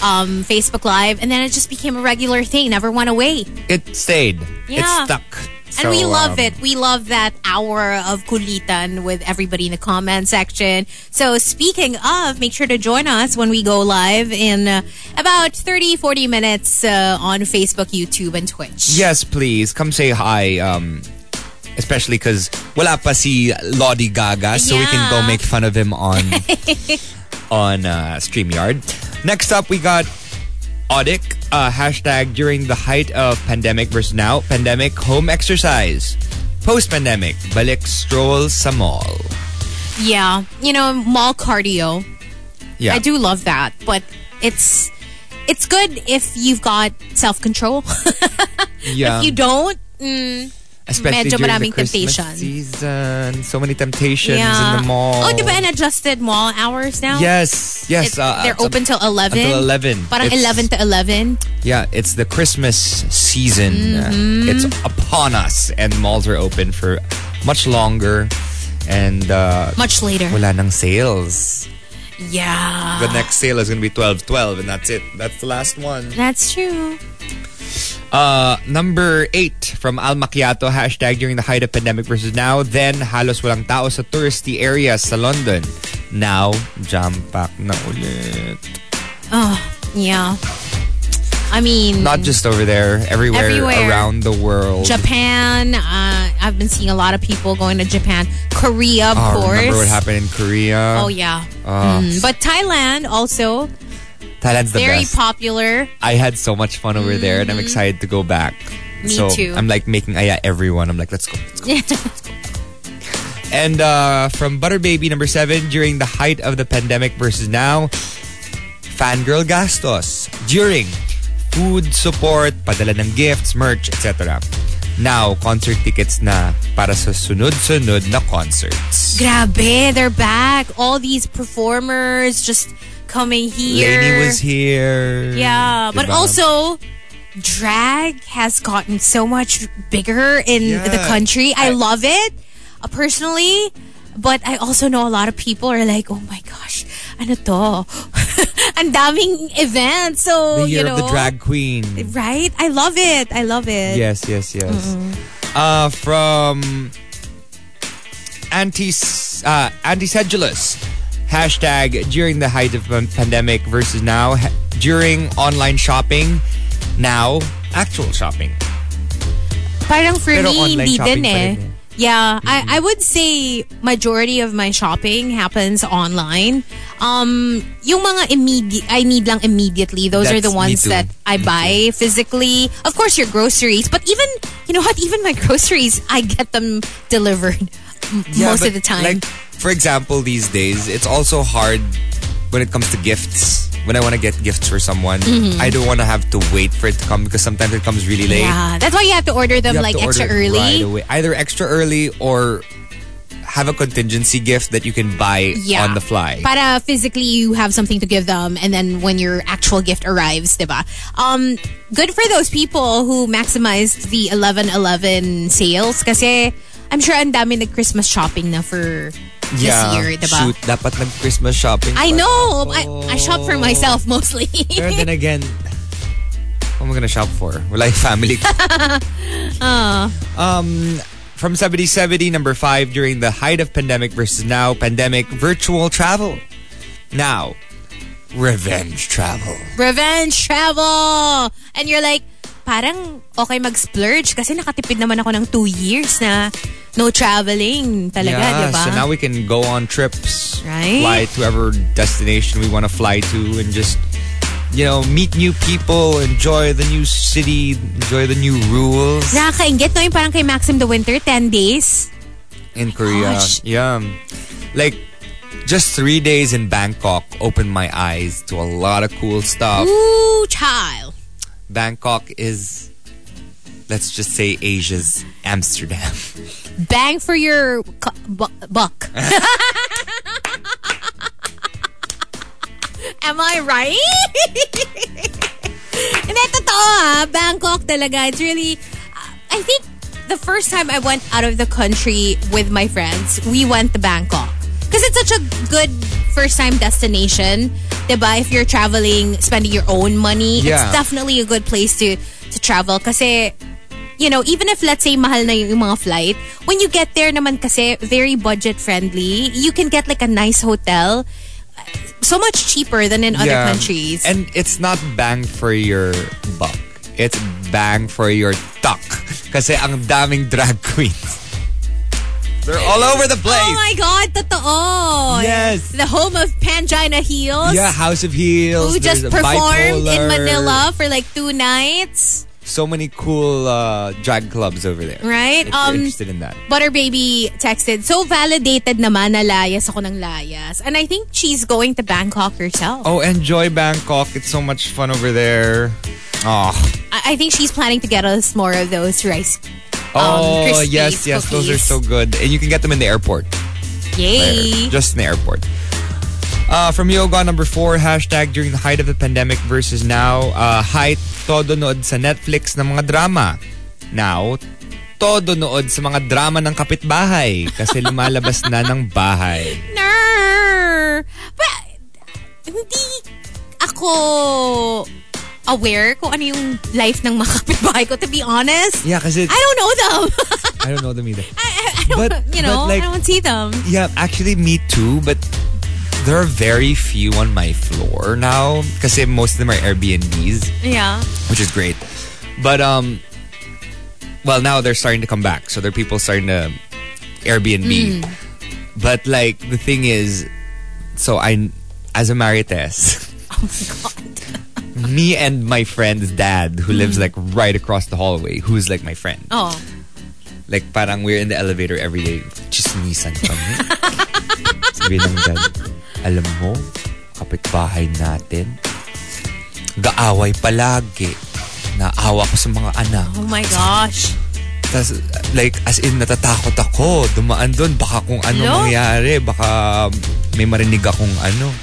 S5: um, Facebook Live, and then it just became a regular thing. Never went away.
S4: It stayed.
S5: Yeah.
S4: It stuck.
S5: And we love
S4: um,
S5: it. We love that hour of kulitan with everybody in the comment section. So speaking of, make sure to join us when we go live in uh, about 30, 40 minutes uh, on Facebook, YouTube, and Twitch.
S4: Yes, please. Come say hi. Um, especially because wala pa si Lodi Gaga, so we can go make fun of him on on uh, StreamYard. Next up, we got Audic. Uh, hashtag during the height of pandemic versus now. Pandemic, home exercise. Post-pandemic, balik stroll sa mall.
S5: Yeah. You know, mall cardio.
S4: Yeah.
S5: I do love that, but it's it's good if you've got self-control.
S4: Yeah.
S5: if you don't, mm,
S4: Especially
S5: medyo
S4: during the Christmas
S5: temptation.
S4: season. So many temptations in the mall.
S5: Oh, di ba an adjusted mall hours now?
S4: Yes, yes.
S5: It-
S4: uh,
S5: they're
S4: it's
S5: open till 11.
S4: Until 11.
S5: Parang
S4: It's-
S5: 11 to 11.
S4: Yeah, it's the Christmas season.
S5: Mm-hmm.
S4: Uh, it's upon us, and malls are open for much longer. And uh,
S5: Much later.
S4: wala nang sales.
S5: Yeah.
S4: The next sale is going to be 12-12, and that's it. That's the last one.
S5: That's true.
S4: Uh, number eight from Al Macchiato, hashtag during the height of pandemic versus now. Then, halos walang tao sa touristy areas sa London. Now, jam-pack na ulit.
S5: Oh, yeah. I mean,
S4: Not just over there, everywhere,
S5: Everywhere.
S4: around the world.
S5: Japan. Uh, I've been seeing a lot of people going to Japan. Korea, of
S4: Oh,
S5: course.
S4: remember what happened in Korea?
S5: Oh, yeah.
S4: Oh.
S5: Mm, But Thailand also
S4: Thailand's the
S5: very
S4: best.
S5: popular.
S4: I had so much fun over there and I'm excited to go back.
S5: Me
S4: so
S5: too.
S4: I'm like making aya everyone. I'm like, let's go, let's go. And uh, from Butter Baby number seven, during the height of the pandemic versus now, fangirl gastos. During food support, padala ng gifts, merch, etc. Now, concert tickets na para sa sunod-sunod na concerts.
S5: Grabe, they're back. All these performers just coming here.
S4: LANY was here.
S5: Yeah, but also drag has gotten so much bigger in
S4: Yeah.
S5: the country. I,
S4: I-
S5: love it uh, personally, but I also know a lot of people are like, "Oh my gosh, ano to?" Ang daming events. So,
S4: the year
S5: you know,
S4: of the drag queen.
S5: right? I love it. I love it.
S4: Yes, yes, yes. Uh, from anti uh, anti-sedulous hashtag during the height of pan- pandemic versus now ha- during online shopping now actual shopping.
S5: Parang for
S4: Pero
S5: me, hindi din eh.
S4: eh.
S5: Yeah, I, I would say majority of my shopping happens online. Um, yung mga immediate, I need lang immediately. Those are the ones that I buy physically. Of course, your groceries, but even you know what? Even my groceries, I get them delivered m- most
S4: but
S5: of the time.
S4: Like for example, these days it's also hard when it comes to gifts. When I want to get gifts for someone, I don't want to have to wait for it to come because sometimes it comes really late.
S5: Yeah, that's why you have to order them like extra early.
S4: right away. Either extra early or have a contingency gift that you can buy
S5: Yeah.
S4: on the fly.
S5: Para physically you have something to give them and then when your actual gift arrives, diba? Um, good for those people who maximized the 11-11 sales kasi I'm sure ang dami nag Christmas shopping na for
S4: yeah,
S5: this year, diba?
S4: shoot, dapat nag Christmas shopping.
S5: I know. I, I shop for myself mostly.
S4: Pero then again, what am I gonna shop for? Wala yung family ko. Um, from 7070, number five, during the height of pandemic versus now, pandemic virtual travel. Now, revenge travel.
S5: Revenge travel! And you're like, parang okay mag-splurge kasi nakatipid naman ako ng two years na no traveling talaga,
S4: yeah,
S5: diba?
S4: so now we can go on trips,
S5: Right?
S4: fly to whatever destination we want to fly to, and just you know meet new people, enjoy the new city, enjoy the new rules
S5: Nakakaingit, no? Yung parang kay Maxim the Winter, 10 days.
S4: in Korea.
S5: Gosh.
S4: Yeah, like just three days in Bangkok opened my eyes to a lot of cool stuff.
S5: Ooh, child.
S4: Bangkok is, let's just say, Asia's Amsterdam.
S5: Bang for your bu- buck. Am I right? Hindi, totoo ah. Bangkok talaga. It's really, uh, I think, the first time I went out of the country with my friends, we went to Bangkok. Because it's such a good first time destination. Diba? If you're traveling, spending your own money,
S4: Yeah.
S5: it's definitely a good place to to travel. Kasi, you know, even if let's say mahal na yung mga flight, when you get there naman kasi, very budget friendly, you can get like a nice hotel so much cheaper than in other
S4: Yeah.
S5: countries.
S4: And it's not bang for your buck. It's bang for your tuck. Kasi ang daming drag queens. They're all over the place.
S5: Oh my God, totoo.
S4: Yes.
S5: The home of Pangina Heels.
S4: yeah, House of Heels.
S5: Who just performed in Manila for like two nights.
S4: So many cool uh, drag clubs over there.
S5: Right?
S4: If you're
S5: Um,
S4: interested in that.
S5: Butter Baby texted, so validated naman na layas ako ng layas. And I think she's going to Bangkok herself.
S4: Oh, enjoy Bangkok. It's so much fun over there. Oh,
S5: I, I think she's planning to get us more of those rice. Um,
S4: oh
S5: Krispies
S4: yes, yes. Those are
S5: cookies.
S4: so good. And you can get them in the airport.
S5: Yay.
S4: There, just in the airport. Uh, from Yoga number four, hashtag during the height of the pandemic versus now, uh, height, todo nood sa Netflix ng mga drama. Now, todo nood sa mga drama ng kapitbahay kasi lumalabas na ng bahay.
S5: Ner. But, hindi ako aware kung ano yung life ng mga kapitbahay ko, to be honest.
S4: Yeah, kasi
S5: I don't know them.
S4: I don't know them either.
S5: I, I, I don't,
S4: But-
S5: you know,
S4: like-
S5: I don't see them.
S4: Yeah, actually me too, but there are very few on my floor now kasi most of them are Airbnbs.
S5: Yeah.
S4: which is great. But um, well, now they're starting to come back. So there are people starting to Airbnb. But like the thing is, so I, as a Marites,
S5: Oh my God.
S4: Me and my friend's dad, who lives like right across the hallway, who's like my friend.
S5: Oh.
S4: Like parang we're in the elevator every day. Chismisan kami. Sabi ng dad, alam mo, kapitbahay natin, gaaway palagi. Naawa ko sa mga anak.
S5: Oh my gosh.
S4: Tas, like, as in, natatakot ako. Dumaan doon, baka kung ano
S5: Hello?
S4: mangyari. Baka may marinig akong ano.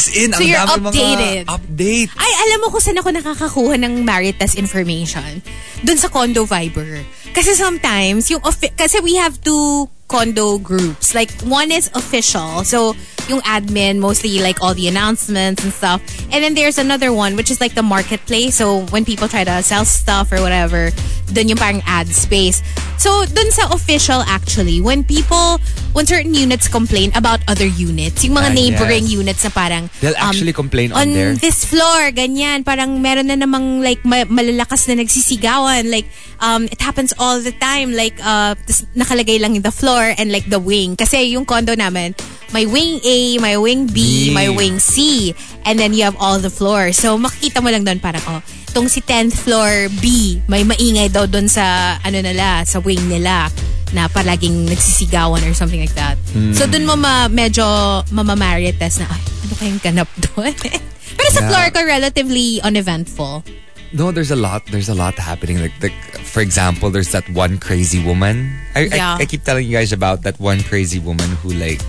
S4: As in,
S5: So
S4: ang
S5: you're
S4: dami
S5: updated.
S4: mga update.
S5: Ay, alam mo kung saan ako nakakakuha ng Maritas information? Doon sa condo Viber. Kasi sometimes, yung kasi we have two condo groups. Like, one is official. So, yung admin, mostly like all the announcements and stuff. And then there's another one, which is like the marketplace. So, when people try to sell stuff or whatever, dun yung parang ad space. So, dun sa official actually, when people, when certain units complain about other units, yung mga
S4: Ah,
S5: neighboring
S4: yes.
S5: units na parang,
S4: They'll
S5: um,
S4: actually complain on there.
S5: this floor, ganyan. Parang meron na namang like ma- malalakas na nagsisigawan. Like, um, it happens all the time. Like, uh, nakalagay lang in the floor and like the wing. Kasi yung condo namin, may wing A, may wing B,
S4: B.
S5: may wing C. And then you have all the floors. So, makikita mo lang doon parang, oh, tong si 10th floor B, may maingay daw doon sa, ano nila, sa wing nila na palaging nagsisigawan or something like that. So, doon mo ma, medyo mamamarites na, ay, ano kayong ganap doon? Pero sa
S4: Yeah.
S5: floor ko, relatively uneventful.
S4: No, there's a lot. There's a lot happening. Like, like for example, there's that one crazy woman. I,
S5: Yeah.
S4: I, I keep telling you guys about that one crazy woman who like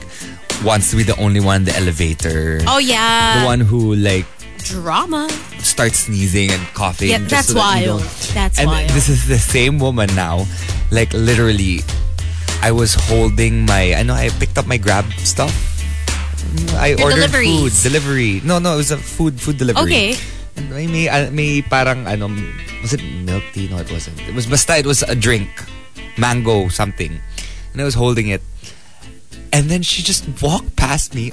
S4: wants to be the only one in the elevator.
S5: Oh, yeah.
S4: The one who like
S5: Drama.
S4: starts sneezing and coughing.
S5: Yeah, that's
S4: so that
S5: wild. That's
S4: and
S5: wild.
S4: this is the same woman now. Like literally, I was holding my. I know I picked up my Grab stuff. I
S5: Your
S4: ordered
S5: deliveries.
S4: food delivery. No, no, it was a food food delivery.
S5: Okay.
S4: And may may, uh, may parang ano was it milk tea? No, it wasn't. It was basta it was a drink, mango something, and I was holding it, and then she just walked past me,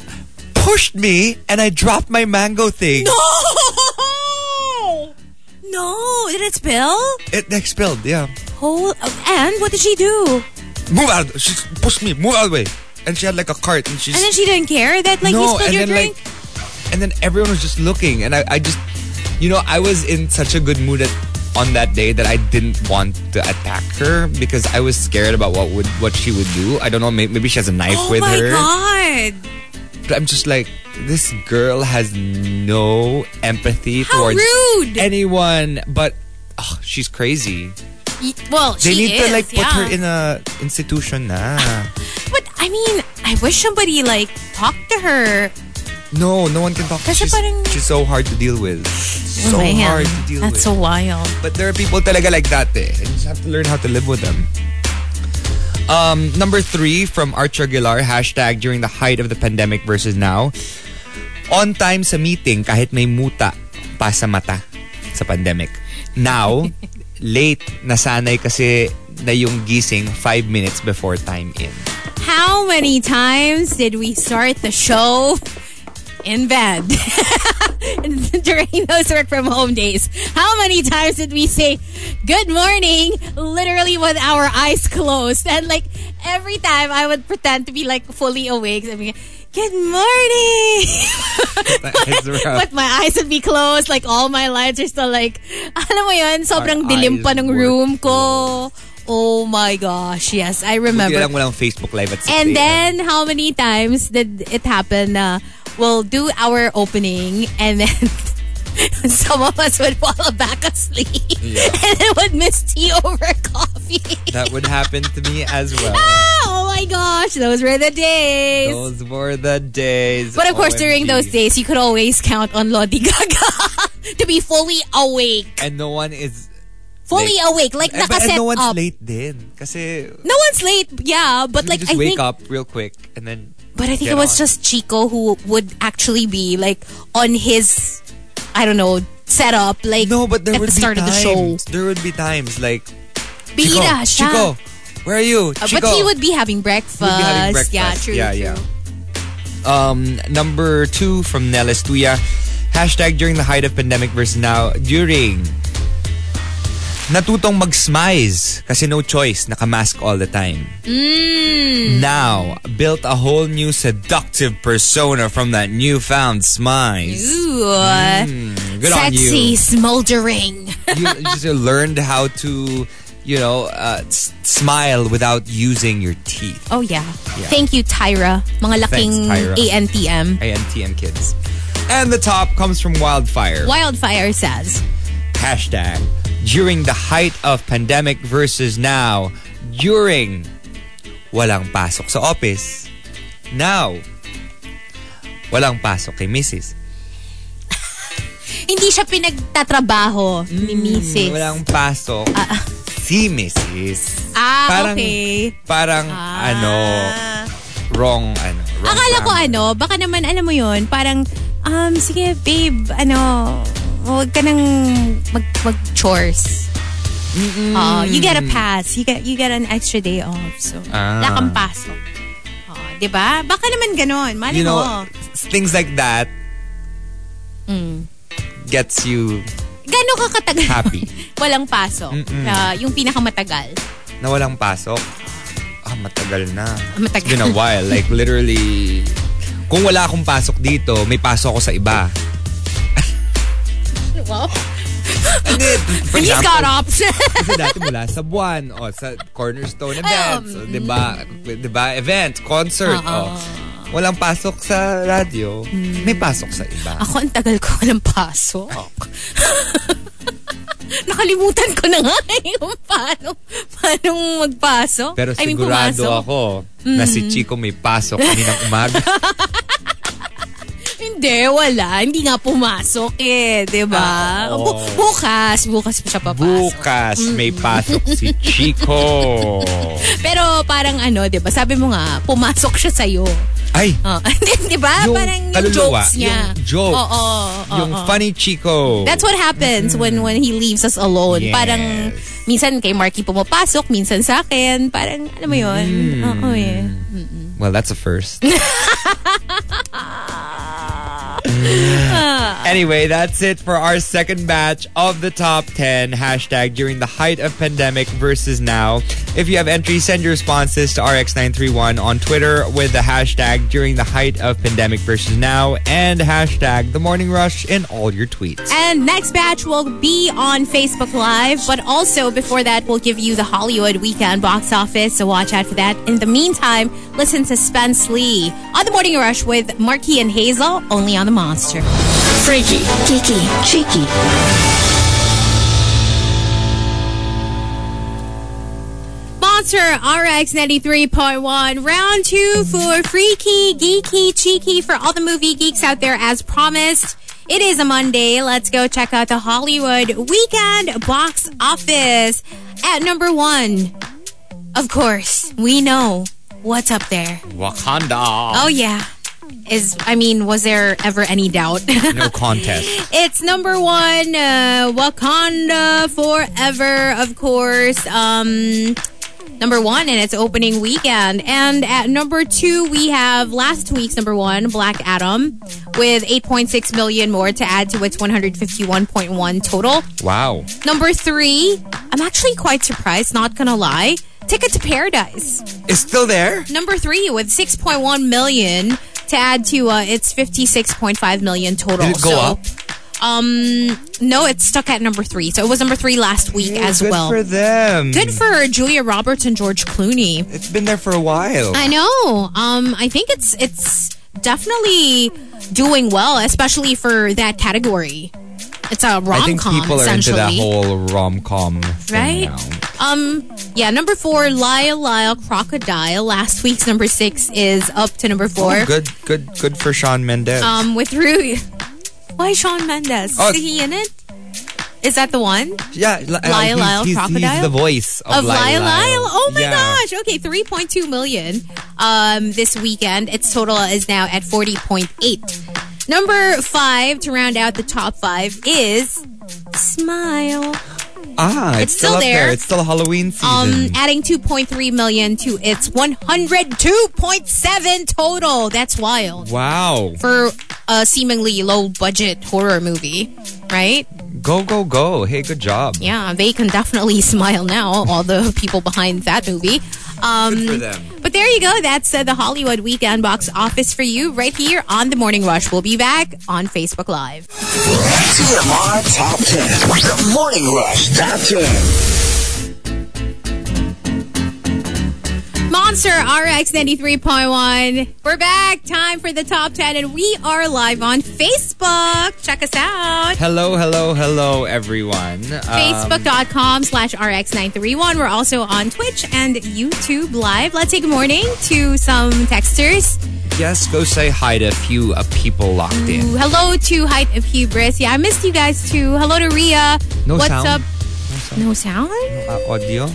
S4: pushed me, and I dropped my mango thing.
S5: No! No! Did it spill?
S4: It expelled, yeah.
S5: Oh, and what did she do?
S4: Move out. She pushed me. Move out of the way. And she had like a cart, and she's
S5: And then she didn't care that like you
S4: no,
S5: spilled
S4: and
S5: your
S4: then
S5: drink?
S4: like, and then everyone was just looking, and I, I just, you know, I was in such a good mood at, on that day that I didn't want to attack her because I was scared about what would what she would do. I don't know. Maybe, maybe she has a knife
S5: oh
S4: with her.
S5: Oh my god!
S4: But I'm just like, this girl has no empathy
S5: How
S4: towards
S5: rude!
S4: anyone. But ugh, she's crazy.
S5: Well,
S4: They
S5: she
S4: need
S5: is,
S4: to like put
S5: yeah.
S4: her in a institution na.
S5: But I mean, I wish somebody like talked to her.
S4: No, no one can talk.
S5: Kasi
S4: She's,
S5: parang-
S4: she's so hard to deal with. so
S5: Man,
S4: hard to deal
S5: That's
S4: with.
S5: That's so wild.
S4: But there are people talaga like that eh. And you just have to learn how to live with them. Um, number three from Archer Aguilar, hashtag during the height of the pandemic versus now. On time sa meeting kahit may muta pa sa mata sa pandemic. Now, late nasanay kasi na yung gising five minutes before time in.
S5: How many times did we start the show in bed during those work from home days? How many times did we say good morning literally with our eyes closed? And like every time I would pretend to be like fully awake. I mean, good morning. But my eyes would be closed. Like all my lights are still like, alam mo yun, sobrang
S4: Our
S5: dilim pa ng room ko. Oh my gosh, yes, I remember.
S4: lang walang Facebook Live at
S5: And then how many times did it happen? Uh, we'll do our opening and then some of us would fall back asleep and then would miss tea over coffee.
S4: That would happen to me as well.
S5: oh my gosh, those were the days.
S4: Those were the days.
S5: but of course, during those days, you could always count on Lodi Gaga to be fully awake.
S4: And no one is...
S5: Fully
S4: late.
S5: awake. Like,
S4: but and no one's
S5: up.
S4: late din. Kasi
S5: No one's late, yeah. But like,
S4: just
S5: I
S4: wake
S5: think
S4: up real quick and then...
S5: But I think
S4: Get
S5: it was
S4: on.
S5: just Chico who would actually be like on his, I don't know, setup like
S4: No, but there
S5: at
S4: would
S5: the
S4: be
S5: start
S4: times.
S5: of the show.
S4: There would be times like... Chico,
S5: siya.
S4: Chico, where are you?
S5: Uh,
S4: Chico.
S5: but he would be having breakfast.
S4: Be having breakfast.
S5: Yeah, true.
S4: Yeah,
S5: true.
S4: yeah. Um, number two from Nelis Tuya. Hashtag during the height of pandemic versus now. During. Natutong mag-smize kasi no choice, nakamask all the time.
S5: Mm.
S4: Now, built a whole new seductive persona from that newfound smize.
S5: Ooh.
S4: Mm, good on
S5: Sexy,
S4: you.
S5: smoldering.
S4: you just learned how to, you know, uh, smile without using your teeth.
S5: Oh yeah. Thank you, Tyra. Mga laking
S4: Tyra.
S5: ANTM.
S4: ANTM kids. And the top comes from Wildfire.
S5: Wildfire says,
S4: Hashtag during the height of pandemic versus now. During walang pasok sa office. Now walang pasok kay Mrs.
S5: hindi siya pinagtatrabaho ni Mrs.
S4: Mm, Walang pasok si Mrs.
S5: Ah,
S4: Parang-
S5: okay.
S4: Parang
S5: Ah.
S4: ano, wrong ano. Wrong
S5: Akala ko
S4: grammar.
S5: ano, baka naman alam mo yun, parang, um, sige babe, ano, huwag ka nang mag, mag-chores. Uh, you get a pass. You get you get an extra day off. So,
S4: Ah.
S5: wala kang pasok. Uh, di ba? Baka naman ganon. Mali
S4: You know,
S5: mo.
S4: things like that
S5: Mm.
S4: gets you
S5: Gano'n ka katagal?
S4: happy.
S5: Walang pasok. Uh, yung pinakamatagal.
S4: na walang pasok. Ah, matagal na.
S5: Matagal.
S4: It's been a while. Like, literally, kung wala akong pasok dito, may pasok ako sa iba.
S5: Wow.
S4: And then, for
S5: He's
S4: example,
S5: got options.
S4: kasi dati mula sa buwan, o sa Cornerstone events,
S5: Um,
S4: o, di ba? Di ba? Event, concert, o. Walang pasok sa radio, may pasok sa iba.
S5: Ako, ang tagal ko walang pasok. Nakalimutan ko na nga kung paano, paano magpasok.
S4: Pero
S5: I mean,
S4: sigurado
S5: pumasok.
S4: ako na si Chico may pasok kaninang umaga.
S5: Hindi, wala. Hindi nga pumasok eh, di ba?
S4: Ah, oo.
S5: Bu- bukas, bukas pa siya papasok.
S4: Bukas may pasok si Chico.
S5: Pero parang ano, di ba? Sabi mo nga, pumasok siya sa'yo.
S4: Ay,
S5: Oh. Di ba? parang yung
S4: kaluluwa,
S5: jokes niya.
S4: yung jokes,
S5: Oo, oo,
S4: yung
S5: oo.
S4: funny Chico.
S5: That's what happens when when he leaves us alone.
S4: Yes.
S5: Parang minsan kay Marky pumapasok, minsan sa akin. Parang, alam mo yun?
S4: Mm.
S5: Oo eh.
S4: Well, that's a first. anyway, that's it for our second batch of the top 10 hashtag during the height of pandemic versus now. If you have entries, send your responses to RX931 on Twitter with the hashtag during the height of pandemic versus now and hashtag the morning rush in all your tweets.
S5: And next batch will be on Facebook Live, but also before that, we'll give you the Hollywood weekend box office, so watch out for that. In the meantime, listen to Spence Lee on the Morning Rush with Marky and Hazel, only on the Monster.
S1: Freaky, geeky, cheeky.
S5: Monster RX 93.1, round two for Freaky, Geeky, Cheeky for all the movie geeks out there as promised. It is a Monday. Let's go check out the Hollywood weekend box office. At number one, of course, we know what's up there.
S4: Wakanda.
S5: Oh, yeah. Is, I mean, was there ever any doubt?
S4: No contest.
S5: It's number one, uh, Wakanda Forever, of course. Um, number one in its opening weekend. And at number two, we have last week's number one, Black Adam, with 8.6 million more to add to its 151.1 total.
S4: Wow.
S5: Number three, I'm actually quite surprised, not gonna lie. Ticket to Paradise.
S4: It's still there?
S5: Number three with 6.1 million to add to uh, its 56.5 million total.
S4: Did it go
S5: So,
S4: up?
S5: Um, no, it's stuck at number three. So it was number three last week as
S4: Good
S5: well.
S4: Good for them.
S5: Good for Julia Roberts and George Clooney.
S4: It's been there for a while.
S5: I know. Um, I think it's it's definitely doing well, especially for that category. It's a rom com.
S4: I think people are into that whole rom com
S5: Right? Um, yeah, number four, Lyle Lyle Crocodile. Last week's number six is up to number four.
S4: Oh, good, good, good for Shawn Mendes.
S5: Um, with Rui. Why Shawn Mendes?
S4: Oh.
S5: Is he in it? Is that the one?
S4: yeah, uh,
S5: Lyle
S4: he's,
S5: Lyle
S4: he's,
S5: Crocodile?
S4: He's the voice of,
S5: Of Lyle Lyle? Oh my
S4: Yeah.
S5: gosh. Okay, 3.2 million um, this weekend. Its total is now at 40.8. Number five to round out the top five is Smile.
S4: Ah, it's,
S5: It's still
S4: up
S5: there.
S4: It's still a Halloween season.
S5: Um, adding 2.3 million to its 102.7 total. That's wild.
S4: wow.
S5: For a seemingly low budget horror movie, right?
S4: Go, go, go. Hey, good job.
S5: Yeah, they can definitely smile now, all the people behind that movie. Um,
S4: Good for them.
S5: But there you go. That's uh, the Hollywood Weekend Box Office for you right here on The Morning Rush. We'll be back on Facebook Live.
S3: TMR Top 10. The Morning Rush Top 10.
S5: Monster RX 93.1. We're back. Time for the top 10, and we are live on Facebook. Check us out.
S4: Hello, hello, hello, everyone.
S5: Facebook.com slash RX931. We're also on Twitch and YouTube Live. Let's say good morning to some texters.
S4: Yes, go say hi to a few uh, people locked in.
S5: Ooh, hello to Height of Hubris. Yeah, I missed you guys too. Hello to Ria.
S4: No sound.
S5: What's
S4: sound?
S5: up? No sound?
S4: Uh, audio?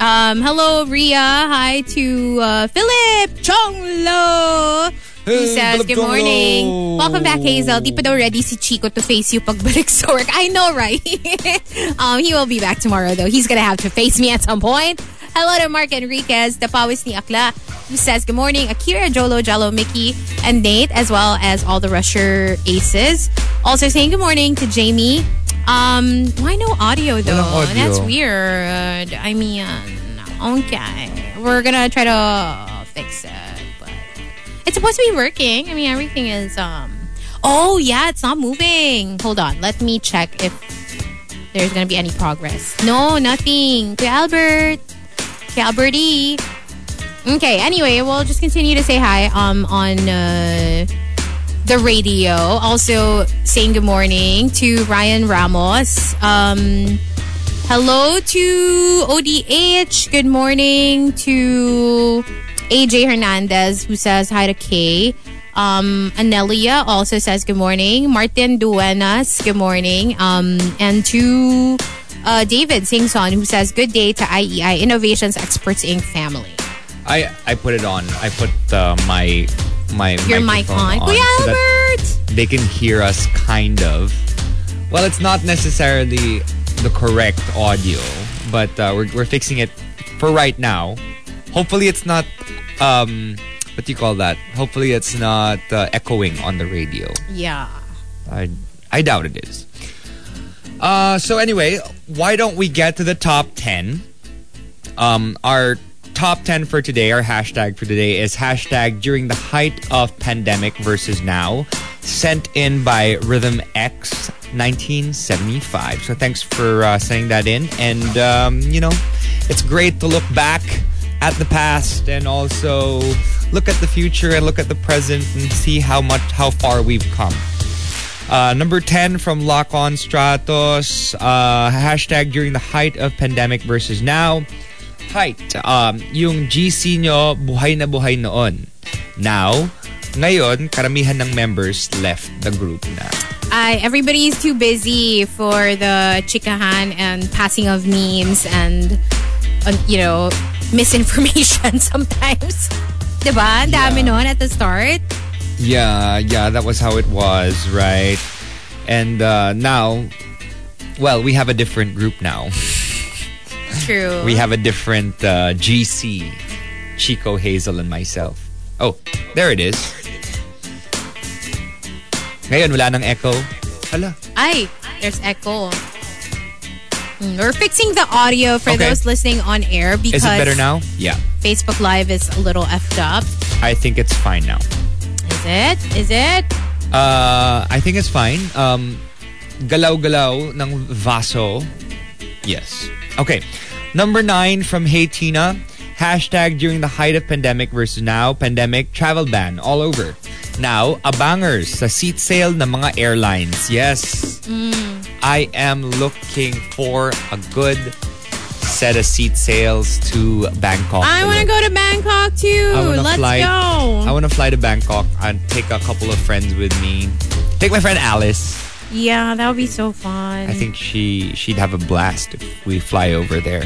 S5: Um, hello, Ria. Hi to uh, Philip Chonglo. Who
S4: Hey,
S5: says, good morning. Welcome back, Hazel. Di pa daw ready si Chico to face you pagbalik sa work. I know, right? um, he will be back tomorrow, though. He's gonna have to face me at some point. Hello to Mark Enriquez, the Pawis ni Akla, who says, good morning, Akira, Jolo, Jalo, Mickey, and Nate, as well as all the Rusher aces. Also saying good morning to Jamie. Um, why no audio, though?
S4: Audio.
S5: That's weird. I mean, okay. We're gonna try to fix it, but it's supposed to be working. I mean, everything is, um, oh, yeah, it's not moving. Hold on. Let me check if there's gonna be any progress. No, nothing. To Albert. To Alberty. Okay, anyway, we'll just continue to say hi um, on uh, the radio. Also, saying good morning to Ryan Ramos. Um, hello to ODH. Good morning to AJ Hernandez, who says hi to Kay. Um, Anelia also says good morning. Martin Duenas, good morning. Um, and to uh, David Singson, who says good day to IEI Innovations Experts Inc. family.
S4: I, I put it on. I put uh, my my
S5: Your mic on. Kuya
S4: so
S5: Albert!
S4: they can hear us kind of. Well, it's not necessarily the correct audio, but uh, we're, we're fixing it for right now. Hopefully, it's not. Um, what do you call that? Hopefully, it's not uh, echoing on the radio.
S5: Yeah.
S4: I I doubt it is. Uh, so anyway, why don't we get to the top ten? Um, our top ten for today, our hashtag for today is hashtag during the height of pandemic versus now, sent in by Rhythm X 1975. So thanks for uh, sending that in, and um, you know, it's great to look back at the past and also look at the future and look at the present and see how much how far we've come. Uh, number 10 from Lock On Stratos. Uh, hashtag during the height of pandemic versus now. Height. Um, yung GC nyo, buhay na buhay noon. Now, ngayon, karamihan ng members left the group na.
S5: I everybody's too busy for the chikahan and passing of memes and uh, you know misinformation sometimes. Diba? Ang dami
S4: Yeah.
S5: nun at the start.
S4: Yeah, yeah, that was how it was, right? And uh, now, well, we have a different group now.
S5: True.
S4: We have a different uh, GC, Chico, Hazel, and myself. Oh, there it is. Ngayon, wala nang echo. Hala.
S5: Ay, there's echo. Mm, We're fixing the audio for
S4: Okay.
S5: those listening on air because
S4: Is it better now? Yeah.
S5: Facebook Live is a little effed up.
S4: I think it's fine now.
S5: Is it? Is it?
S4: Uh, I think it's fine. Um, galaw-galaw ng vaso. Yes. Okay. Number nine from Hey Tina. Hashtag during the height of pandemic versus now. Pandemic travel ban all over. Now, abangers sa seat sale ng mga airlines. Yes. Mm. I am looking for a good set of seat sales to Bangkok.
S5: I want to go to Bangkok too. Let's
S4: fly.
S5: go.
S4: I want to fly to Bangkok and take a couple of friends with me. Take my friend Alice.
S5: Yeah, that would be so fun.
S4: I think she she'd have a blast if we fly over there.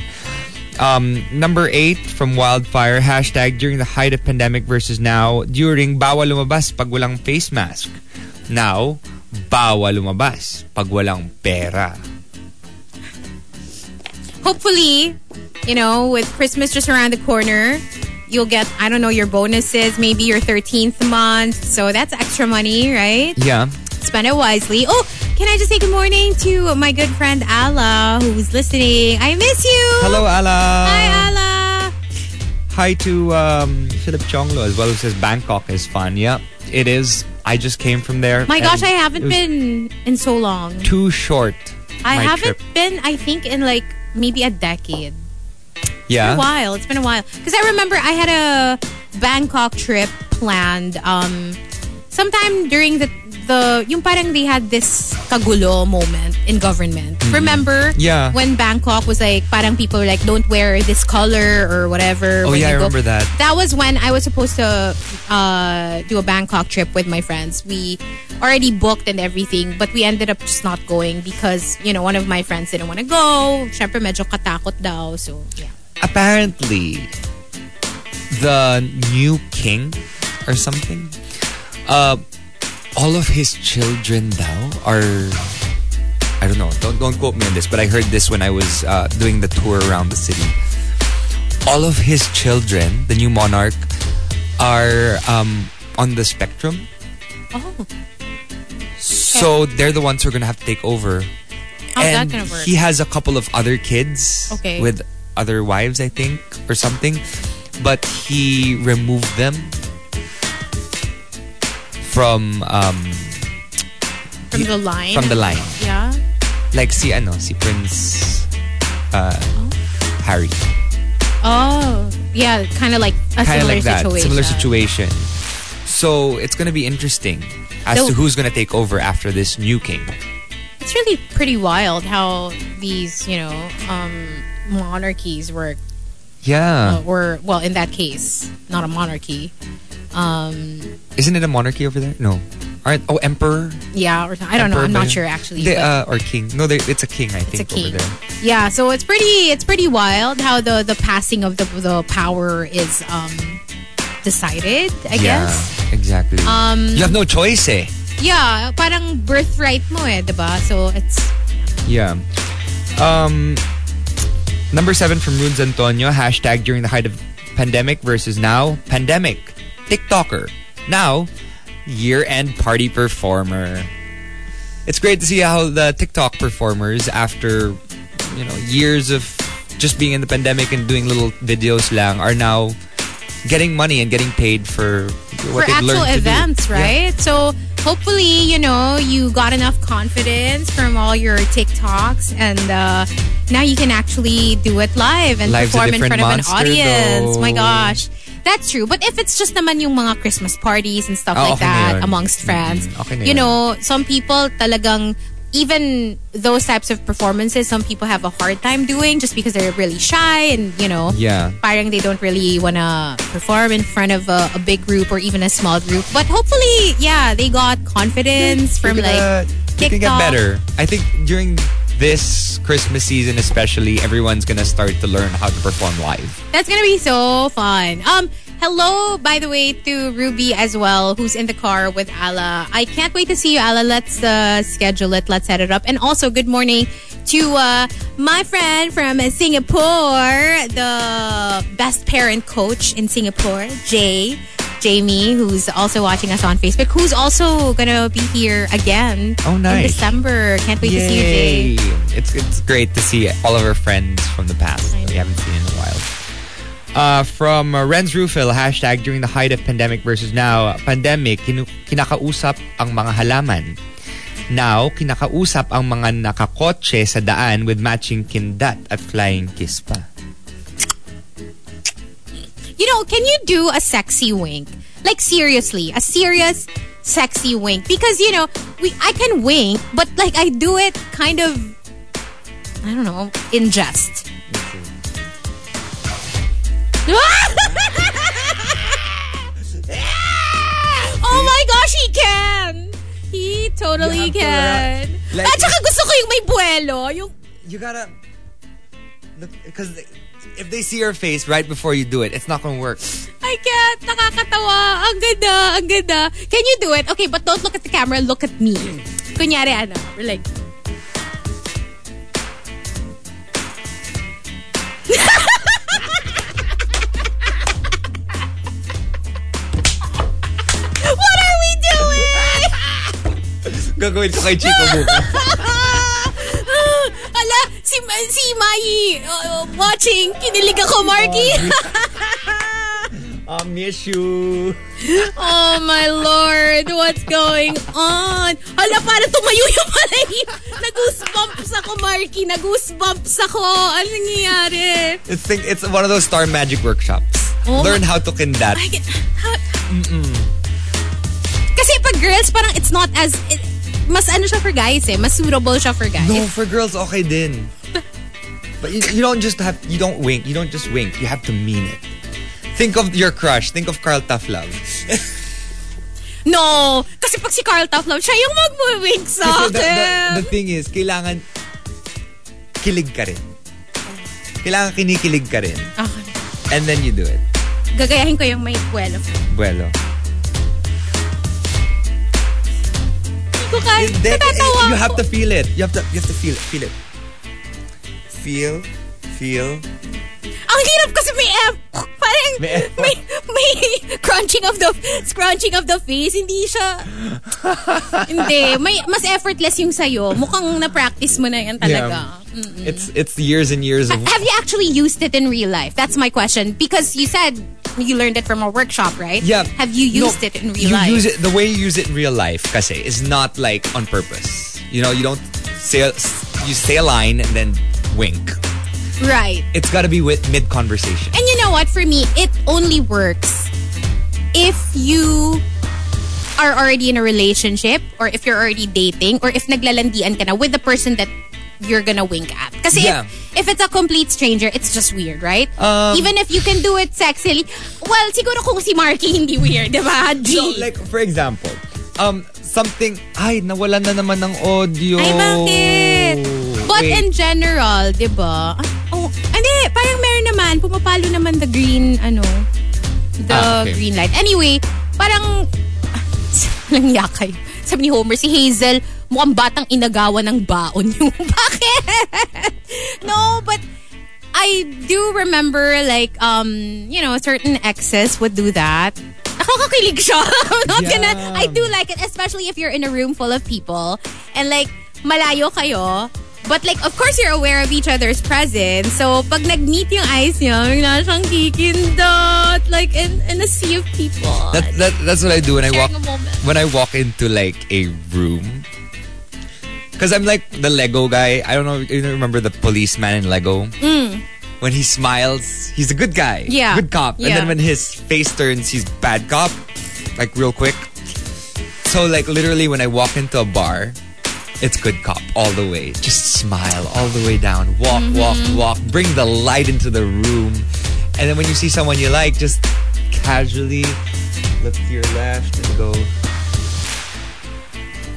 S4: Um, number eight from Wildfire hashtag during the height of pandemic versus now during bawal lumabas pag walang face mask. Now, bawal lumabas pag walang pera.
S5: Hopefully, you know, with Christmas just around the corner, you'll get, I don't know, your bonuses, maybe your 13th month. So that's extra money, right?
S4: Yeah.
S5: Spend it wisely. Oh, can I just say good morning to my good friend Ala, who's listening? I miss you.
S4: Hello, Ala.
S5: Hi, Ala.
S4: Hi to um, Philip Chonglo as well, who says Bangkok is fun. Yeah, it is. I just came from there.
S5: My gosh, I haven't been in so long.
S4: too short.
S5: I haven't
S4: trip.
S5: been, I think, in like maybe a decade.
S4: Yeah.
S5: been a while. It's been a while. Because I remember I had a Bangkok trip planned um sometime during the the yung parang they had this kagulo moment in government. Remember?
S4: Mm-hmm. Yeah.
S5: When Bangkok was like parang people were like don't wear this color or whatever.
S4: Oh yeah, I remember that.
S5: That was when I was supposed to uh, do a Bangkok trip with my friends. We already booked and everything, but we ended up just not going because, you know, one of my friends didn't want to go. Syempre, medyo katakot daw. So, yeah.
S4: Apparently, the new king or something, uh, all of his children now are. I don't know. Don't don't quote me on this, but I heard this when I was uh, doing the tour around the city. All of his children, the new monarch, are um, on the spectrum.
S5: Oh.
S4: So they're the ones who are gonna have to take over.
S5: How's that
S4: and
S5: gonna work?
S4: he has a couple of other kids
S5: Okay.
S4: with other wives, I think, or something. But he removed them from um,
S5: From the line.
S4: from the line.
S5: Yeah.
S4: Like see, si ano, si Prince uh, Harry.
S5: Oh. Yeah, kind of like a
S4: Kind of
S5: similar
S4: like that.
S5: situation.
S4: Similar situation. So it's gonna be interesting as
S5: So-
S4: to who's gonna take over after this new king.
S5: It's really pretty wild how these, you know, um, monarchies work.
S4: Yeah.
S5: Uh, or, well, in that case, not a monarchy. Um,
S4: Isn't it a monarchy over there? No. Aren't oh emperor?
S5: yeah, or I don't know. I'm not sure actually.
S4: They, uh, or king. No, they, it's a king, I
S5: It's a
S4: think,
S5: king.
S4: over there.
S5: Yeah, so it's pretty it's pretty wild how the the passing of the the power is um decided, I guess.
S4: Yeah, exactly.
S5: Um
S4: you have no choice eh.
S5: yeah, parang birthright mo eh, 'di ba? So it's
S4: Yeah. Um, number seven from Runes Antonio. Hashtag during the height of pandemic versus now pandemic. TikToker. Now, year-end party performer. It's great to see how the TikTok performers, after you know years of just being in the pandemic and doing little videos lang, are now getting money and getting paid for what
S5: for actual
S4: learned to do.
S5: events,
S4: Yeah.
S5: right? So hopefully, you know, you got enough confidence from all your TikToks and uh, now you can actually do it live and perform in front of an audience.
S4: though.
S5: My gosh. That's true. But if it's just naman yung mga Christmas parties and stuff
S4: Ah,
S5: like
S4: okay
S5: that amongst friends,
S4: Mm, okay
S5: you know, some people talagang even those types of performances, some people have a hard time doing just because they're really shy and, you know,
S4: Yeah.
S5: parang they don't really want to perform in front of a, a big group or even a small group. But hopefully, yeah, they got confidence from like
S4: gonna can
S5: kicked
S4: get better. I think during this Christmas season especially, everyone's gonna start to learn how to perform live.
S5: That's gonna be so fun. Um, hello, by the way, to Ruby as well, who's in the car with Ala. I can't wait to see you, Ala. Let's uh, schedule it. Let's set it up. And also, good morning to uh, my friend from Singapore, the best parent coach in Singapore, Jay. Jamie, who's also watching us on Facebook, who's also gonna be here again
S4: Oh, nice! in.
S5: December. Can't wait to see you, Jay.
S4: It's it's great to see all of our friends from the past that we haven't seen in a while. Uh, from uh, Renz Rufil, hashtag during the height of pandemic versus now, pandemic, kinu- kinakausap ang mga halaman. Now, kinakausap ang mga nakakotse sa daan with matching kindat at flying kiss pa.
S5: You know, can you do a sexy wink? Like seriously, a serious sexy wink because you know, we I can wink, but like I do it kind of I don't know, in jest. oh my gosh, he can. He totally
S4: to uh,
S5: can.
S4: Like-
S5: At saka gusto ko yung may buwelo. Yung
S4: You gotta... Because if they see your face right before you do it, it's not gonna work.
S5: I can't. Nakakatawa. Ang ganda. Ang ganda. Can you do it? Okay, but don't look at the camera. Look at me. Kunyari, ano, we're like...
S4: Gagawin ko kay Chico bukas.
S5: Ala, si, si Mai uh, watching. Kinilig ako, Marky.
S4: I miss you.
S5: Oh my lord, what's going on? Hala, parang tumayo yung palay. Nag-goosebumps ako, Marky. Nag-goosebumps ako. Ano nangyayari?
S4: It's think it's one of those star magic workshops.
S5: Oh
S4: Learn how to.
S5: I get, how, Kasi pag girls, parang it's not as... It, mas ano siya for guys eh. Mas suitable siya for guys.
S4: No, for girls, okay din. But you, you don't just have, you don't wink. You don't just wink. You have to mean it. Think of your crush. Think of Carl Taflove.
S5: No! Kasi pag si Carl Taflove, siya yung mag-wink sa
S4: Kasi the, the,
S5: akin.
S4: the thing is, kailangan kilig ka rin. Kailangan kinikilig ka rin.
S5: Okay.
S4: And then you do it.
S5: Gagayahin ko yung may buwelo.
S4: Bueno.
S5: Ko kaya.
S4: Then,
S5: Natatawa
S4: you have to feel it. You have to, you have to feel it. Feel it. Feel, feel.
S5: Ang hirap kasi may F. Parang
S4: May F.
S5: may, may crunching of the scrunching of the face. Hindi siya... hindi. May, mas effortless yung sa'yo. Mukhang na-practice mo na yan talaga. Mm.
S4: It's it's years and years of
S5: Have you actually used it in real life? That's my question. Because you said you learned it from a workshop, right?
S4: Yeah.
S5: Have you
S4: No,
S5: used it in real
S4: you
S5: life?
S4: use it the way you use it in real life, kasi, is not like on purpose. You know, you don't say you say a line and then wink.
S5: Right.
S4: It's got to be with mid conversation.
S5: And you know what? For me, it only works if you are already in a relationship or if you're already dating or if naglalandian ka na with the person that you're gonna wink at. Kasi
S4: Yeah.
S5: if, if it's a complete stranger, it's just weird, right?
S4: Um,
S5: Even if you can do it sexily. Well, siguro kung si Marky hindi weird, di ba? G.
S4: So, like, for example, um, something, ay, nawalan na naman ng audio.
S5: Ay, bakit? But
S4: Wait.
S5: in general, di ba? Hindi. Parang meron naman. Pumapalo naman the green, ano, the
S4: Ah, okay.
S5: green light. Anyway, parang, lang yakay. Sabi ni Homer, si Hazel, mukhang batang inagawa ng baon yung, bakit? no, but, I do remember like um you know certain exes would do that. Nakakakilig siya. I'm not
S4: Yeah.
S5: gonna I do like it especially if you're in a room full of people and like malayo kayo. But like of course you're aware of each other's presence. So pag nag-meet yung eyes niyo, bigla siyang kikindot like in in a sea of people.
S4: That, that, that's what I do when I walk
S5: Sharing a moment.
S4: when I walk into like a room. Because I'm like the Lego guy. I don't know if you remember the policeman in Lego. When he smiles, he's a good guy.
S5: Mm. Yeah.
S4: Good cop.
S5: Yeah.
S4: And then when his face turns, he's bad cop. Like real quick. So like literally when I walk into a bar, it's good cop all the way. Just smile all the way down. Walk,
S5: Mm-hmm.
S4: walk, walk. Bring the light into the room. And then when you see someone you like, just casually look to your left and go,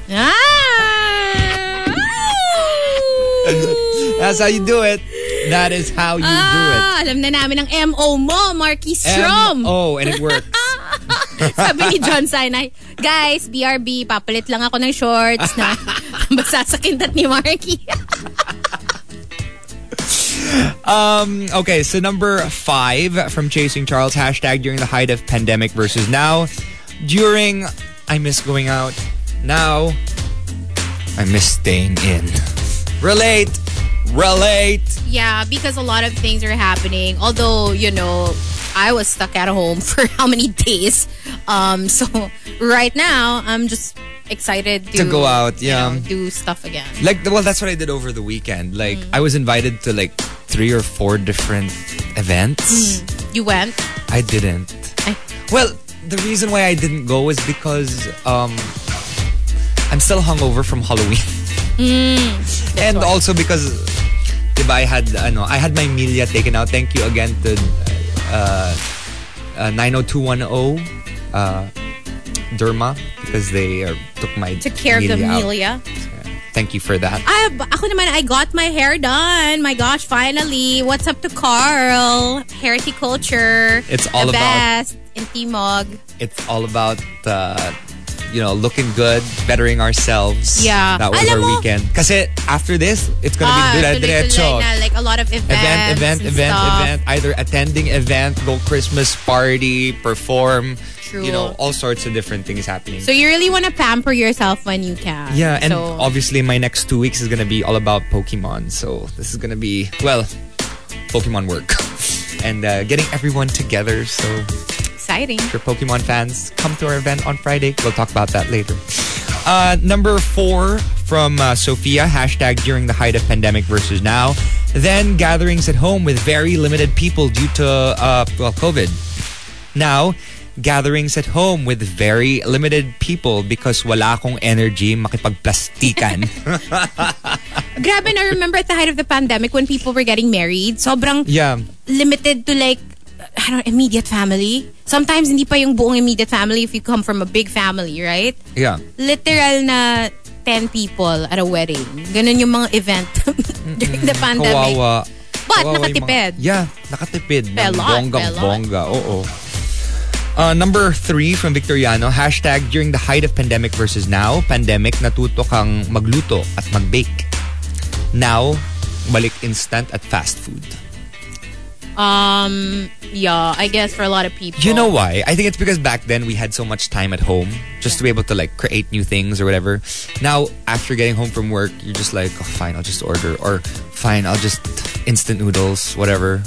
S5: Ah!
S4: That's how you do it. That is how you
S5: Ah, alam na namin ang MO mo, Marky
S4: do it.
S5: Stroem.
S4: Oh, and it works.
S5: Sabi ni John Sinai, guys, BRB, papalit lang ako ng shorts na basa sa kindat ni Marky.
S4: Um, okay, so number five from Chasing Charles, hashtag during the height of pandemic versus now. During, I miss going out. Now, I miss staying in. Relate. Relate.
S5: yeah, because a lot of things are happening. Although, you know, I was stuck at home for how many days. Um, so right now, I'm just excited to,
S4: To go out,
S5: you
S4: yeah.
S5: know, do stuff again.
S4: Like, well, that's what I did over the weekend. Like, I was invited to like three or four different events.
S5: You went?
S4: I didn't.
S5: Ay.
S4: Well, the reason why I didn't go is because um, I'm still hungover from Halloween. and
S5: why.
S4: also because diba, I had ano, I had my milia taken out. Thank you again to uh, uh, 90210 uh, Derma because they uh, took my
S5: Took care of the. Amelia.
S4: Thank you for that.
S5: I, ako naman, I got my hair done. My gosh, finally. What's up to Carl? Horticulture.
S4: It's all
S5: the
S4: about-
S5: best in Timog.
S4: It's all about uh, you know looking good, bettering ourselves.
S5: Yeah.
S4: that was
S5: Alam
S4: our
S5: mo-
S4: weekend. Kasi after this, it's gonna
S5: Ah,
S4: be
S5: tuloy-tuloy
S4: dire-diretso.
S5: na, like a lot of events.
S4: event, event, event,
S5: stuff.
S4: event. Either attending event, go Christmas party, perform.
S5: True.
S4: You know, all sorts of different things happening.
S5: So you really want to pamper yourself when you can.
S4: yeah, and
S5: so,
S4: obviously my next two weeks is gonna be all about Pokemon. So this is gonna be well, Pokemon work and uh, getting everyone together. So
S5: exciting.
S4: you're Pokemon fans, come to our event on Friday. We'll talk about that later. Uh, number four from uh, Sophia, hashtag during the height of pandemic versus now. Then gatherings at home with very limited people due to, uh, well, COVID. Now, gatherings at home with very limited people because wala akong energy makipagplastikan.
S5: Grabe, I remember at the height of the pandemic when people were getting married, sobrang
S4: yeah.
S5: limited to like, I don't know, immediate family. Sometimes hindi pa yung buong immediate family if you come from a big family, right?
S4: Yeah.
S5: Literal na 10 people at a wedding. Ganun yung mga event during the pandemic.
S4: Kawawa.
S5: But
S4: Kawawa
S5: nakatipid.
S4: mga- yeah, nakatipid.
S5: Pelot,
S4: Bonggang
S5: pelot.
S4: bongga. Oo. Uh, number three from Victoriano, hashtag during the height of pandemic versus now, pandemic, natuto kang magluto at magbake. Now, balik instant at fast food.
S5: Um, yeah, I guess for a lot of people.
S4: You know why? I think it's because back then we had so much time at home just to be able to like create new things or whatever. Now, after getting home from work, you're just like, oh, fine, I'll just order. Or fine, I'll just instant noodles, whatever.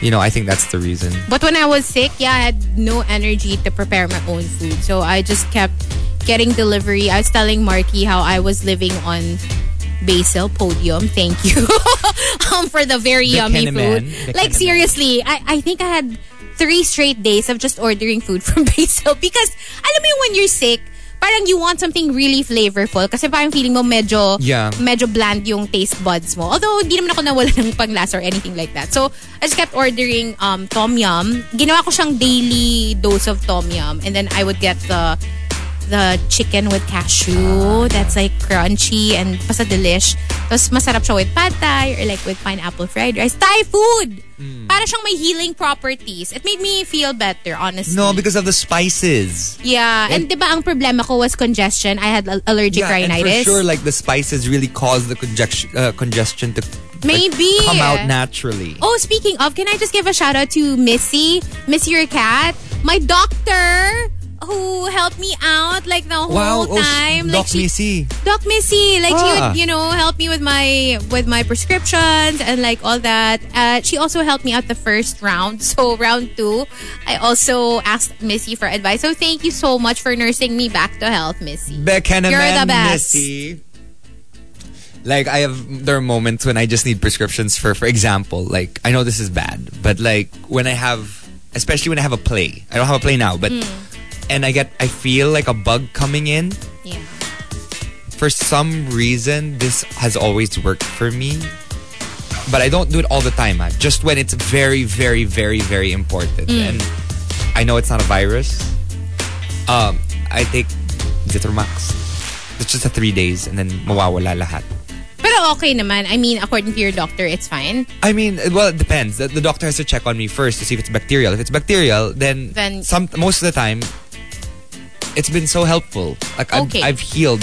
S4: You know, I think that's the reason.
S5: But when I was sick, yeah, I had no energy to prepare my own food. So I just kept getting delivery. I was telling Marky how I was living on Basil Podium. Thank you um, for the very yummy
S4: Bekeneman.
S5: food. Like
S4: Bekeneman.
S5: seriously, I, I think I had three straight days of just ordering food from Basil because alam mo when you're sick, parang you want something really flavorful kasi parang feeling mo medyo
S4: Yeah.
S5: medyo bland yung taste buds mo. Although, hindi naman ako nawala ng panglasa or anything like that. So, I just kept ordering um, tom yum. Ginawa ko siyang daily dose of tom yum. And then I would get the the chicken with cashew that's like crunchy and basta delish. Tapos masarap siya with pad thai or like with pineapple fried rice. Thai food! Para siyang may healing properties. It made me feel better, honestly.
S4: No, because of the spices.
S5: Yeah. And, di ba ang problema ko was congestion. I had al- allergic
S4: and
S5: rhinitis.
S4: for sure, like the spices really caused the congestion, uh, congestion to like,
S5: Maybe.
S4: come out naturally.
S5: Oh, speaking of, can I just give a shout out to Missy, Missy your cat, my doctor who helped me out like the whole
S4: wow, oh,
S5: time.
S4: Doc
S5: like she,
S4: Missy.
S5: Doc Missy, like she
S4: Ah.
S5: would, you know, help me with my with my prescriptions and like all that. Uh, she also helped me out the first round. So round two, I also asked Missy for advice. So thank you so much for nursing me back to health, Missy.
S4: Bekeneman
S5: You're the best.
S4: Missy. Like I have, there are moments when I just need prescriptions for, for example, like I know this is bad, but like when I have, especially when I have a play, I don't have a play now, but and I get, I feel like a bug coming in.
S5: Yeah.
S4: For some reason, this has always worked for me, but I don't do it all the time. ah. Just when it's very, very, very, very important, and I know it's not a virus. Um, I take Zithromax. It's just a three days and then mawawala lahat.
S5: Pero okay naman. I mean, according to your doctor, it's fine.
S4: I mean, well, it depends. The, the doctor has to check on me first to see if it's bacterial. If it's bacterial, then,
S5: Then-
S4: some most of the time, it's been so helpful. Like I've,
S5: Okay.
S4: I've healed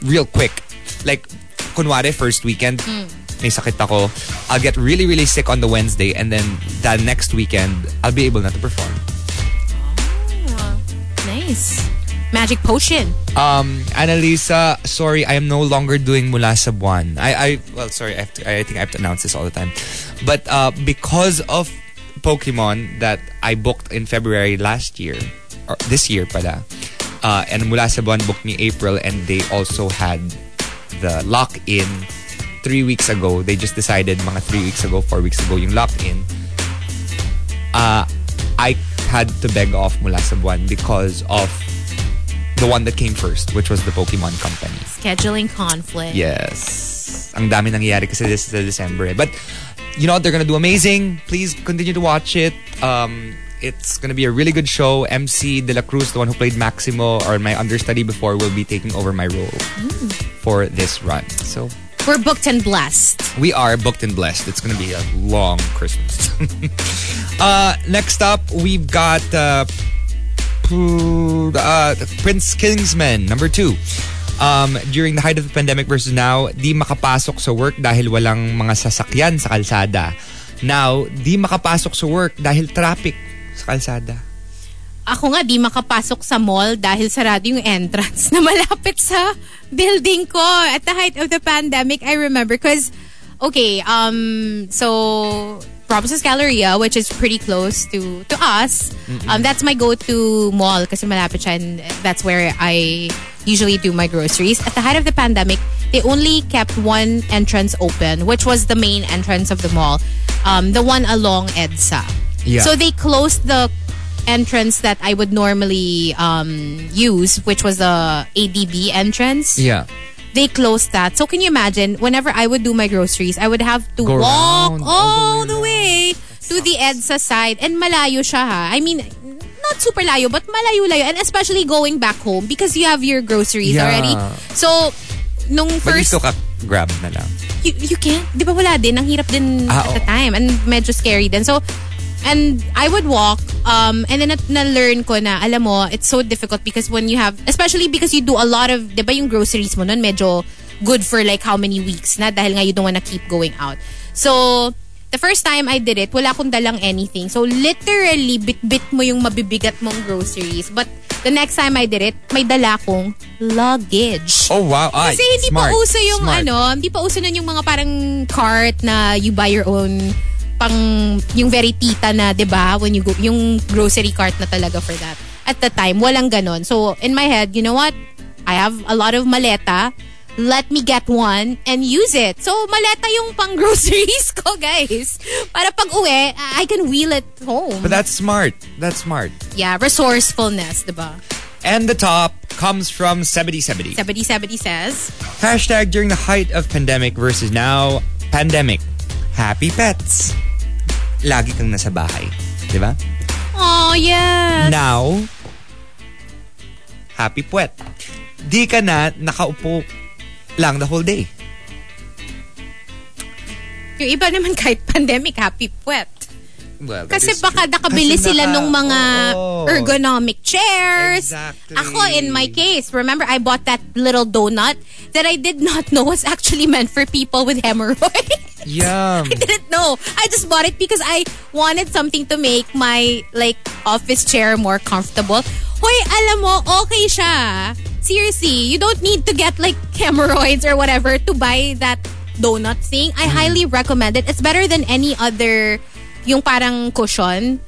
S4: real quick. Like, kunwari, first weekend,
S5: Hmm.
S4: may sakit ako. I'll get really, really sick on the Wednesday, and then the next weekend, I'll be able not to perform.
S5: Nice. Magic potion.
S4: Um, Annalisa, sorry, I am no longer doing Mula sa Buwan. I, I, well, sorry, I, have to, I think I have to announce this all the time. But uh, because of Pokemon that I booked in February last year, or this year pala, uh, and Mula sa Buwan booked me April, and they also had the lock-in three weeks ago. They just decided mga three weeks ago, four weeks ago, yung lock-in. Uh, I had to beg off Mula sa Buwan because of the one that came first, which was the Pokemon Company.
S5: Scheduling conflict.
S4: Yes. Ang dami nangyayari kasi this is December. eh. But, you know what? They're gonna do amazing. Please continue to watch it. Um, it's gonna be a really good show. MC De La Cruz, the one who played Maximo or my understudy before, will be taking over my role for this run. So,
S5: We're booked and blessed.
S4: we are booked and blessed. It's gonna be a long Christmas. uh, next up, we've got uh, uh, Prince Kingsman number two. Um, during the height of the pandemic versus now, di makapasok sa work dahil walang mga sasakyan sa kalsada. Now, di makapasok sa work dahil traffic sa kalsada.
S5: Ako nga, di makapasok sa mall dahil sarado yung entrance na malapit sa building ko. At the height of the pandemic, I remember because, okay, um, so Promises Galleria, which is pretty close to to us, um, that's my go-to mall kasi malapit siya and that's where I usually do my groceries. At the height of the pandemic, they only kept one entrance open, which was the main entrance of the mall, um, the one along EDSA.
S4: Yeah.
S5: So they closed the entrance that I would normally um, use, which was the ADB entrance.
S4: Yeah.
S5: They closed that. So can you imagine, whenever I would do my groceries, I would have to
S4: Go
S5: walk all,
S4: the
S5: the way, to the EDSA side. And malayo siya ha. I mean, not super layo, but malayo-layo. And especially going back home because you have your groceries
S4: Yeah.
S5: already. So, nung
S4: But you
S5: first...
S4: grab na lang.
S5: you, you can't. Di ba wala din? Ang hirap din
S4: Ah,
S5: at the time. And medyo scary din. So, and I would walk, um, and then na- na-learn ko na, alam mo, it's so difficult because when you have, especially because you do a lot of, di ba yung groceries mo nun, medyo good for like how many weeks na dahil nga you don't wanna keep going out. So, the first time I did it, wala akong dalang anything. So, literally, bit-bit mo yung mabibigat mong groceries. But, the next time I did it, may dala akong luggage.
S4: Oh, wow. Ay,
S5: Kasi hindi
S4: smart.
S5: pa uso yung
S4: Smart.
S5: ano, hindi pa uso nun yung mga parang cart na you buy your own pang yung very tita na 'di ba when you go yung grocery cart na talaga for that at the time walang ganon so in my head you know what I have a lot of maleta let me get one and use it so maleta yung pang groceries ko guys para pag uwi I can wheel it home
S4: But that's smart. That's smart.
S5: yeah resourcefulness 'di ba
S4: And the top comes from 7070.
S5: 7070 says
S4: Hashtag during the height of pandemic versus now, pandemic. Happy pets. Lagi kang nasa bahay. Di ba?
S5: oh yeah
S4: Now, happy puwet. Di ka na nakaupo lang the whole day.
S5: yung iba naman kahit pandemic happy puwet
S4: Well,
S5: Kasi
S4: is
S5: baka nakabili
S4: Kasi
S5: sila
S4: naka-
S5: nung mga
S4: Oo.
S5: ergonomic chairs.
S4: Exactly.
S5: Ako, in my case, remember I bought that little donut that I did not know was actually meant for people with hemorrhoids.
S4: Yum.
S5: I didn't know. I just bought it because I wanted something to make my like office chair more comfortable. Hoy, alam mo, okay siya. Seriously, you don't need to get like hemorrhoids or whatever to buy that donut thing. I highly recommend it. It's better than any other yung parang cushion.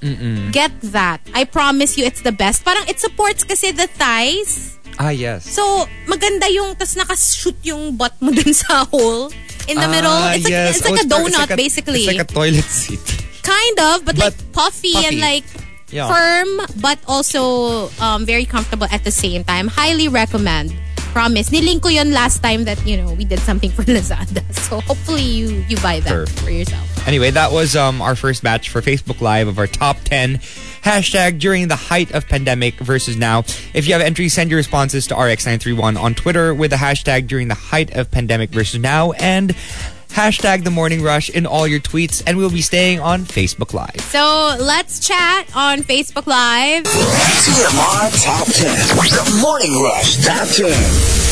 S5: Get that. I promise you it's the best. Parang it supports kasi the thighs.
S4: Ah, yes.
S5: So, maganda yung, tas nakashoot yung butt mo dun sa hole in the middle.
S4: Ah,
S5: It's like,
S4: yes.
S5: it's like
S4: Oh,
S5: a donut,
S4: like a-
S5: basically.
S4: It's like a toilet seat.
S5: kind of, but, like
S4: But
S5: puffy, and
S4: puffy.
S5: like
S4: Yeah.
S5: firm, but also um, very comfortable at the same time. Highly recommend. Promise. Nilink ko yun last time that, you know, we did something for Lazada. So, hopefully you you buy that
S4: Perfect.
S5: for yourself.
S4: Anyway, that was um, our first batch for Facebook Live of our top 10 Hashtag during the height of pandemic versus now. If you have entries, send your responses to RX931 on Twitter with the hashtag during the height of pandemic versus now and hashtag the morning rush in all your tweets and we'll be staying on Facebook Live.
S5: So let's chat on Facebook Live.
S3: TMR Top 10. The Morning Rush Top 10.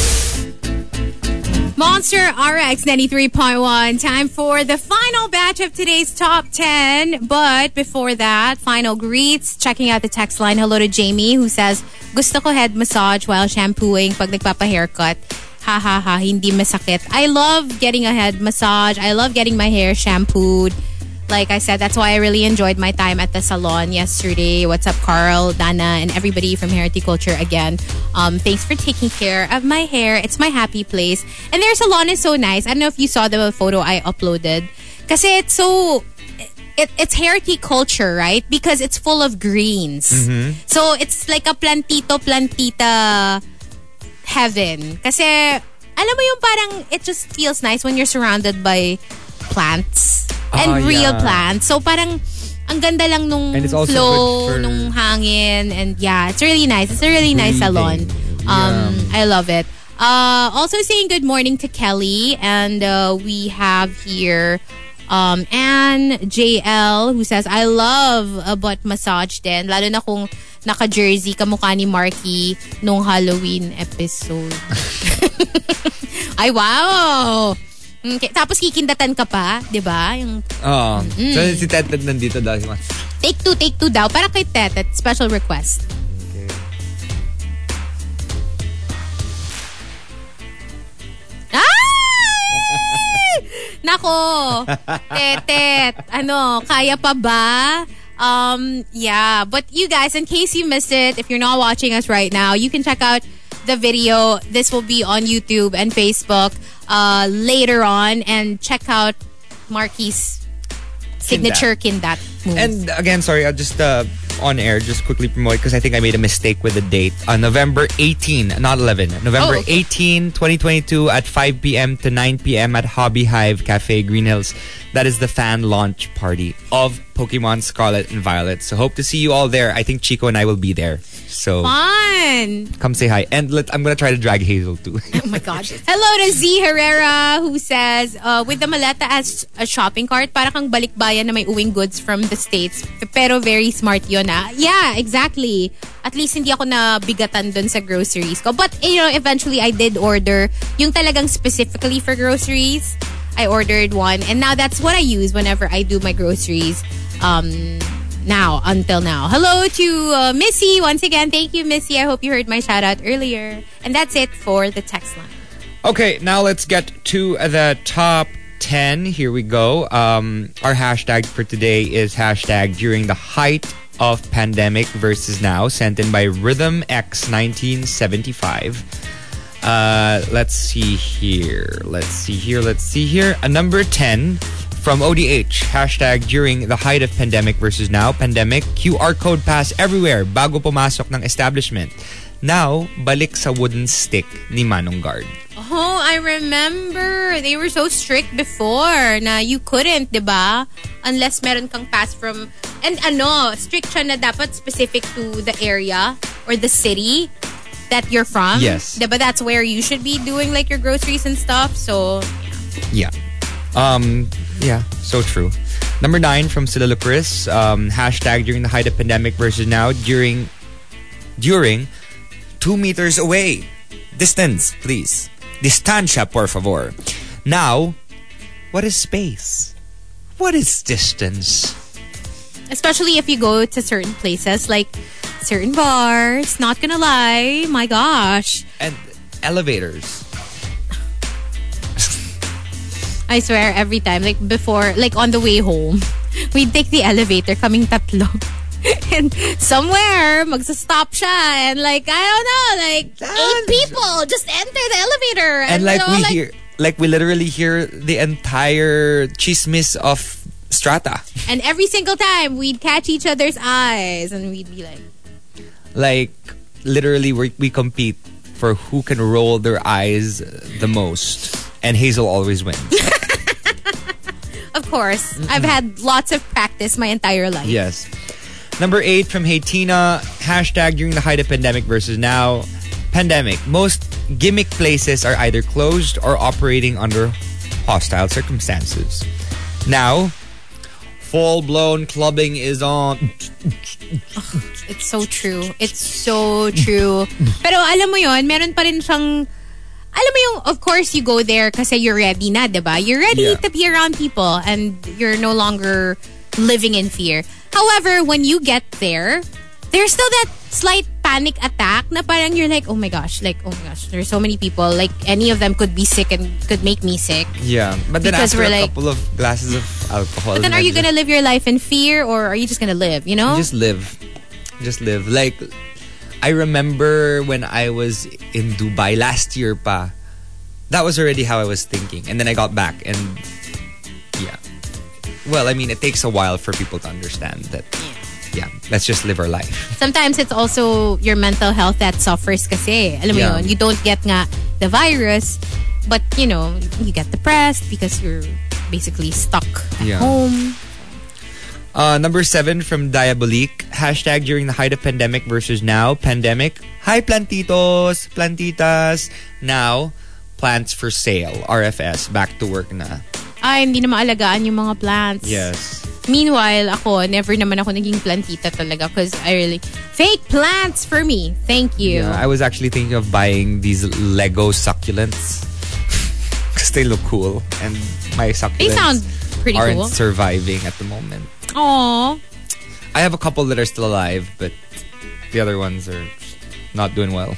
S5: Monster RX 93.1. Time for the final batch of today's top 10. But before that, final greets. Checking out the text line. Hello to Jamie who says, Gusto ko head massage while shampooing pag nagpapa-haircut. Ha ha ha, hindi masakit. I love getting a head massage. I love getting my hair shampooed. Like I said, that's why I really enjoyed my time at the salon yesterday. What's up, Carl, Dana, and everybody from Culture again. Um, thanks for taking care of my hair. It's my happy place. And their salon is so nice. I don't know if you saw the photo I uploaded. Kasi it's so... It, it's culture, right? Because it's full of greens. So it's like a plantito, plantita heaven. Kasi, alam mo yung parang, it just feels nice when you're surrounded by plants and
S4: Ah,
S5: real
S4: yeah.
S5: plants. So parang, ang ganda lang nung flow,
S4: for-
S5: nung hangin. And yeah, it's really nice. It's a really nice salon. Um, I love it. Uh, also saying good morning to Kelly. And uh, we have here um, Anne JL who says, I love a butt massage din. Lalo na kung naka-jersey kamukha ni Marky nung Halloween episode. Ay, wow! Okay. Tapos kikindatan ka pa, di ba? Yung
S4: Oh. So si Ted nandito daw.
S5: take two, take two daw. Para kay Tetet, special request. Ay! Nako! Tetet, ano, kaya pa ba? Um, yeah. But you guys, in case you missed it, if you're not watching us right now, you can check out the video. This will be on YouTube and Facebook uh, later on. And check out Marky's signature kindat move.
S4: And again, sorry, I'll just uh, on air, just quickly promote because I think I made a mistake with the date. On November 18, not 11, November
S5: Oh, okay.
S4: 18, 2022 at 5 p.m. to 9 p.m. at Hobby Hive Cafe Green Hills. That is the fan launch party of Pokemon Scarlet and Violet. So hope to see you all there. I think Chico and I will be there. So
S5: Fun!
S4: come say hi. And let, I'm to try to drag Hazel too.
S5: Oh my gosh. Hello to Z Herrera who says, uh, with the maleta as a shopping cart, para kang balikbayan na may uwing goods from the States. Pero very smart yun ah. Yeah, exactly. At least hindi ako na bigatan dun sa groceries ko. But, you know, eventually I did order yung talagang specifically for groceries. I ordered one. And now that's what I use whenever I do my groceries. Um, now, until now. Hello to uh, Missy. Once again, thank you, Missy. I hope you heard my shout out earlier. And that's it for the text line.
S4: Okay, now let's get to the top 10. Here we go. Um, our hashtag for today is hashtag during the height of pandemic versus now, sent in by Rhythm X 1975. Uh, let's see here. Let's see here. Let's see here. A number 10 from ODH. Hashtag during the height of pandemic versus now. Pandemic. QR code pass everywhere bago pumasok ng establishment. Now, balik sa wooden stick ni Manong Guard.
S5: Oh, I remember. They were so strict before na you couldn't, di ba? Unless meron kang pass from... And ano, strict siya na dapat specific to the area or the city that you're from.
S4: Yes.
S5: Ba? That's where you should be doing like your groceries and stuff. So,
S4: Yeah. Um, yeah, so true. Number nine from Sila Lucris, um, hashtag during the height of pandemic versus now during during two meters away. Distance, please. Distancia, por favor. Now, what is space? What is distance?
S5: especially if you go to certain places like certain bars, not gonna lie, my gosh.
S4: And elevators.
S5: I swear every time, like before, like on the way home, we'd take the elevator, coming tatlo. and somewhere, magsa-stop siya. And like, I don't know, like eight people just enter the elevator. And,
S4: And like
S5: they're all
S4: we hear, like we literally hear the entire chismis of Strata.
S5: And every single time, we'd catch each other's eyes. And we'd be like,
S4: like literally we, we compete for who can roll their eyes the most and hazel always wins
S5: of course, I've had lots of practice my entire life.
S4: yes Number eight from Hatina, hashtag during the height of pandemic versus now. Pandemic. Most gimmick places are either closed or operating under hostile circumstances. Now, full-blown clubbing is on.
S5: It's so true. It's so true. Pero alam mo yon, meron pa rin siyang alam mo yung, of course, you go there kasi you're ready na, di ba? You're ready
S4: Yeah.
S5: to be around people and you're no longer living in fear. However, when you get there, there's still that slight panic attack na parang you're like, oh my gosh, like, oh my gosh, there's so many people. Like, any of them could be sick and could make me sick.
S4: Yeah, but then after a
S5: like-
S4: couple of glasses of alcohol,
S5: But then are you gonna live your life in fear or are you just gonna live, you know?
S4: just live, just live. Like I remember when I was in Dubai last year, pa. That was already how I was thinking, and then I got back, and yeah. Well, I mean, it takes a while for people to understand that. Yeah, let's just live our life.
S5: sometimes it's also your mental health that suffers kasi. Alam mo
S4: Yeah.
S5: yun, you don't get nga the virus, but you know, you get depressed because you're basically stuck at
S4: Yeah.
S5: home.
S4: Uh, number seven from Diabolique. Hashtag during the height of pandemic versus now. Pandemic. Hi, plantitos, plantitas. Now, plants for sale. RFS. Back to work na.
S5: Ay, hindi na maalagaan yung mga plants.
S4: Yes.
S5: Meanwhile, ako, never naman ako naging plantita talaga because I really... Fake plants for me. Thank you.
S4: Yeah, I was actually thinking of buying these Lego succulents. Because they look cool. And my succulents
S5: They sound pretty
S4: aren't
S5: cool.
S4: surviving at the moment.
S5: Aww.
S4: I have a couple that are still alive, but the other ones are not doing well.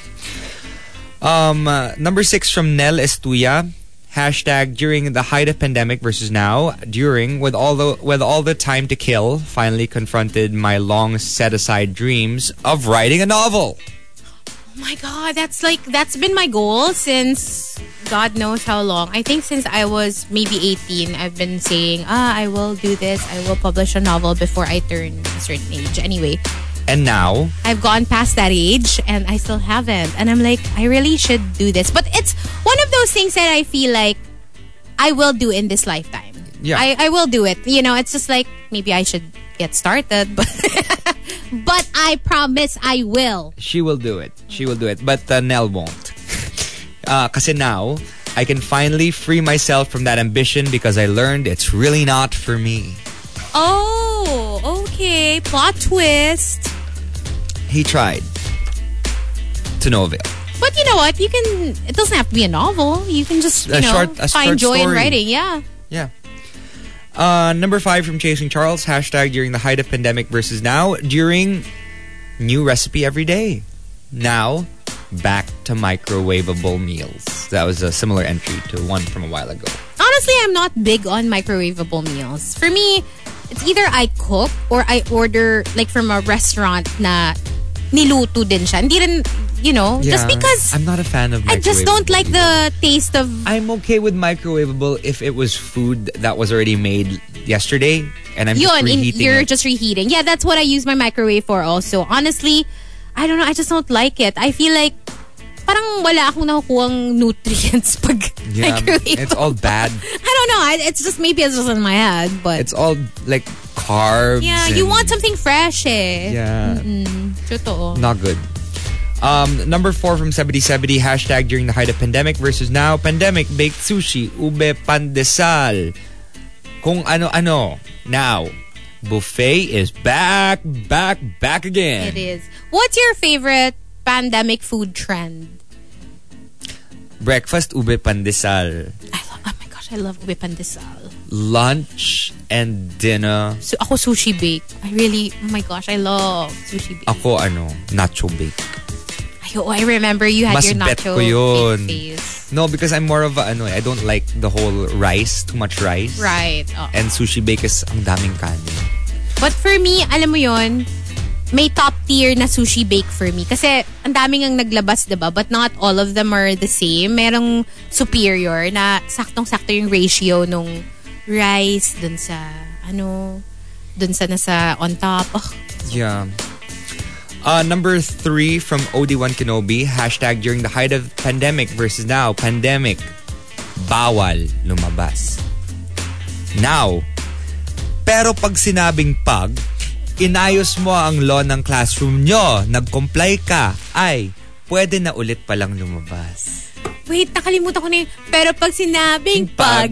S4: Um, uh, number six from Nel Estuya. Hashtag during the height of pandemic versus now. During with all the with all the time to kill, finally confronted my long set aside dreams of writing a novel.
S5: Oh my god, that's like that's been my goal since God knows how long. I think since I was maybe 18, I've been saying, ah, I will do this. I will publish a novel before I turn a certain age. Anyway,
S4: And now,
S5: I've gone past that age and I still haven't. And I'm like, I really should do this. But it's one of those things that I feel like I will do in this lifetime.
S4: Yeah.
S5: I, I will do it. You know, it's just like maybe I should get started, but but I promise I will.
S4: she will do it. She will do it. But uh, Nell won't. Uh, kasi now, I can finally free myself from that ambition because I learned it's really not for me.
S5: Oh, okay. Plot twist.
S4: He tried. To no avail.
S5: But you know what? You can. It doesn't have to be a novel. You can just you
S4: A
S5: know
S4: short-
S5: find joy in writing. Yeah.
S4: Yeah. Uh, number five from Chasing Charles. Hashtag during the height of pandemic versus now. During new recipe every day. Now, back to microwavable meals. That was a similar entry to one from a while ago.
S5: Honestly, I'm not big on microwavable meals. For me, it's either I cook or I order like from a restaurant na niluto din siya. Hindi rin, you know, just because
S4: I'm not a fan of
S5: I just don't like the taste of
S4: I'm okay with microwavable if it was food that was already made yesterday and I'm just
S5: yun, in, you're
S4: it.
S5: just reheating. Yeah, that's what I use my microwave for also. Honestly, I don't know, I just don't like it. I feel like parang wala akong nakukuhang nutrients pag
S4: yeah,
S5: microwave.
S4: it's all bad.
S5: I don't know. I- It's just maybe it's just in my head, but
S4: It's all like carbs.
S5: yeah, you want something fresh eh.
S4: Yeah,
S5: Totoo.
S4: not good. Um, number four from 7070 hashtag during the height of pandemic versus now pandemic baked sushi ube pandesal kung ano ano now buffet is back back back again
S5: It is. What's your favorite pandemic food trend?
S4: breakfast ube pandesal
S5: I love, oh my gosh, I love ube pandesal.
S4: Lunch and dinner
S5: So, ako sushi bake. I really, oh my gosh, I love sushi bake.
S4: ako ano nacho bake
S5: Ay, oh, I remember you had
S4: Mas
S5: your nacho
S4: ko yun.
S5: bake phase.
S4: no because I'm more of a ano I don't like the whole rice too much rice
S5: Right. oh.
S4: and sushi bake is ang daming kanin
S5: But for me, alam mo yon may top tier na sushi bake for me. Kasi ang daming ang naglabas, 'di ba? But not all of them are the same. Merong superior na saktong-sakto yung ratio nung rice dun sa ano dun sa nasa on top. Oh,
S4: Yeah. Uh, number three from OD1 Kenobi, hashtag during the height of pandemic versus now, pandemic, bawal lumabas. Now, pero pag sinabing pag, inayos mo ang law ng classroom nyo, nag-comply ka, ay, pwede na ulit palang lumabas.
S5: Wait, nakalimutan ko na yun. Pero pag sinabing pag,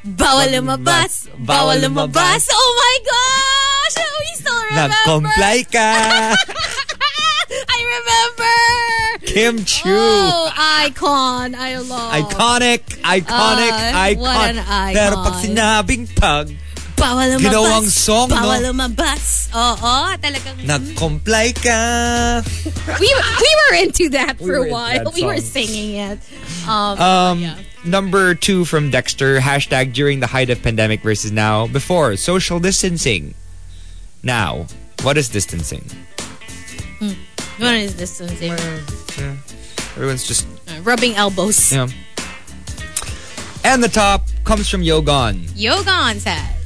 S5: bawal lumabas, bawal lumabas. Oh my gosh! Oh, we still remember.
S4: Nag-comply ka!
S5: I remember!
S4: Kim Chu!
S5: Oh, icon. I love.
S4: Iconic, iconic,
S5: Ah,
S4: icon.
S5: what an icon.
S4: Pero pag sinabing pag,
S5: Bawal lumabas.
S4: Ginawang song, no?
S5: Lumabas. Oo, talagang.
S4: nag-comply ka.
S5: we, we were into that for
S4: were
S5: a while. We were singing it. Um,
S4: Um,
S5: yeah.
S4: Number two from Dexter, hashtag during the height of pandemic versus now. Before, social distancing. Now, what is distancing?
S5: What is this? Something?
S4: Everyone's just,
S5: Uh, rubbing elbows.
S4: know. And the top comes from Yogon.
S5: Yogon says.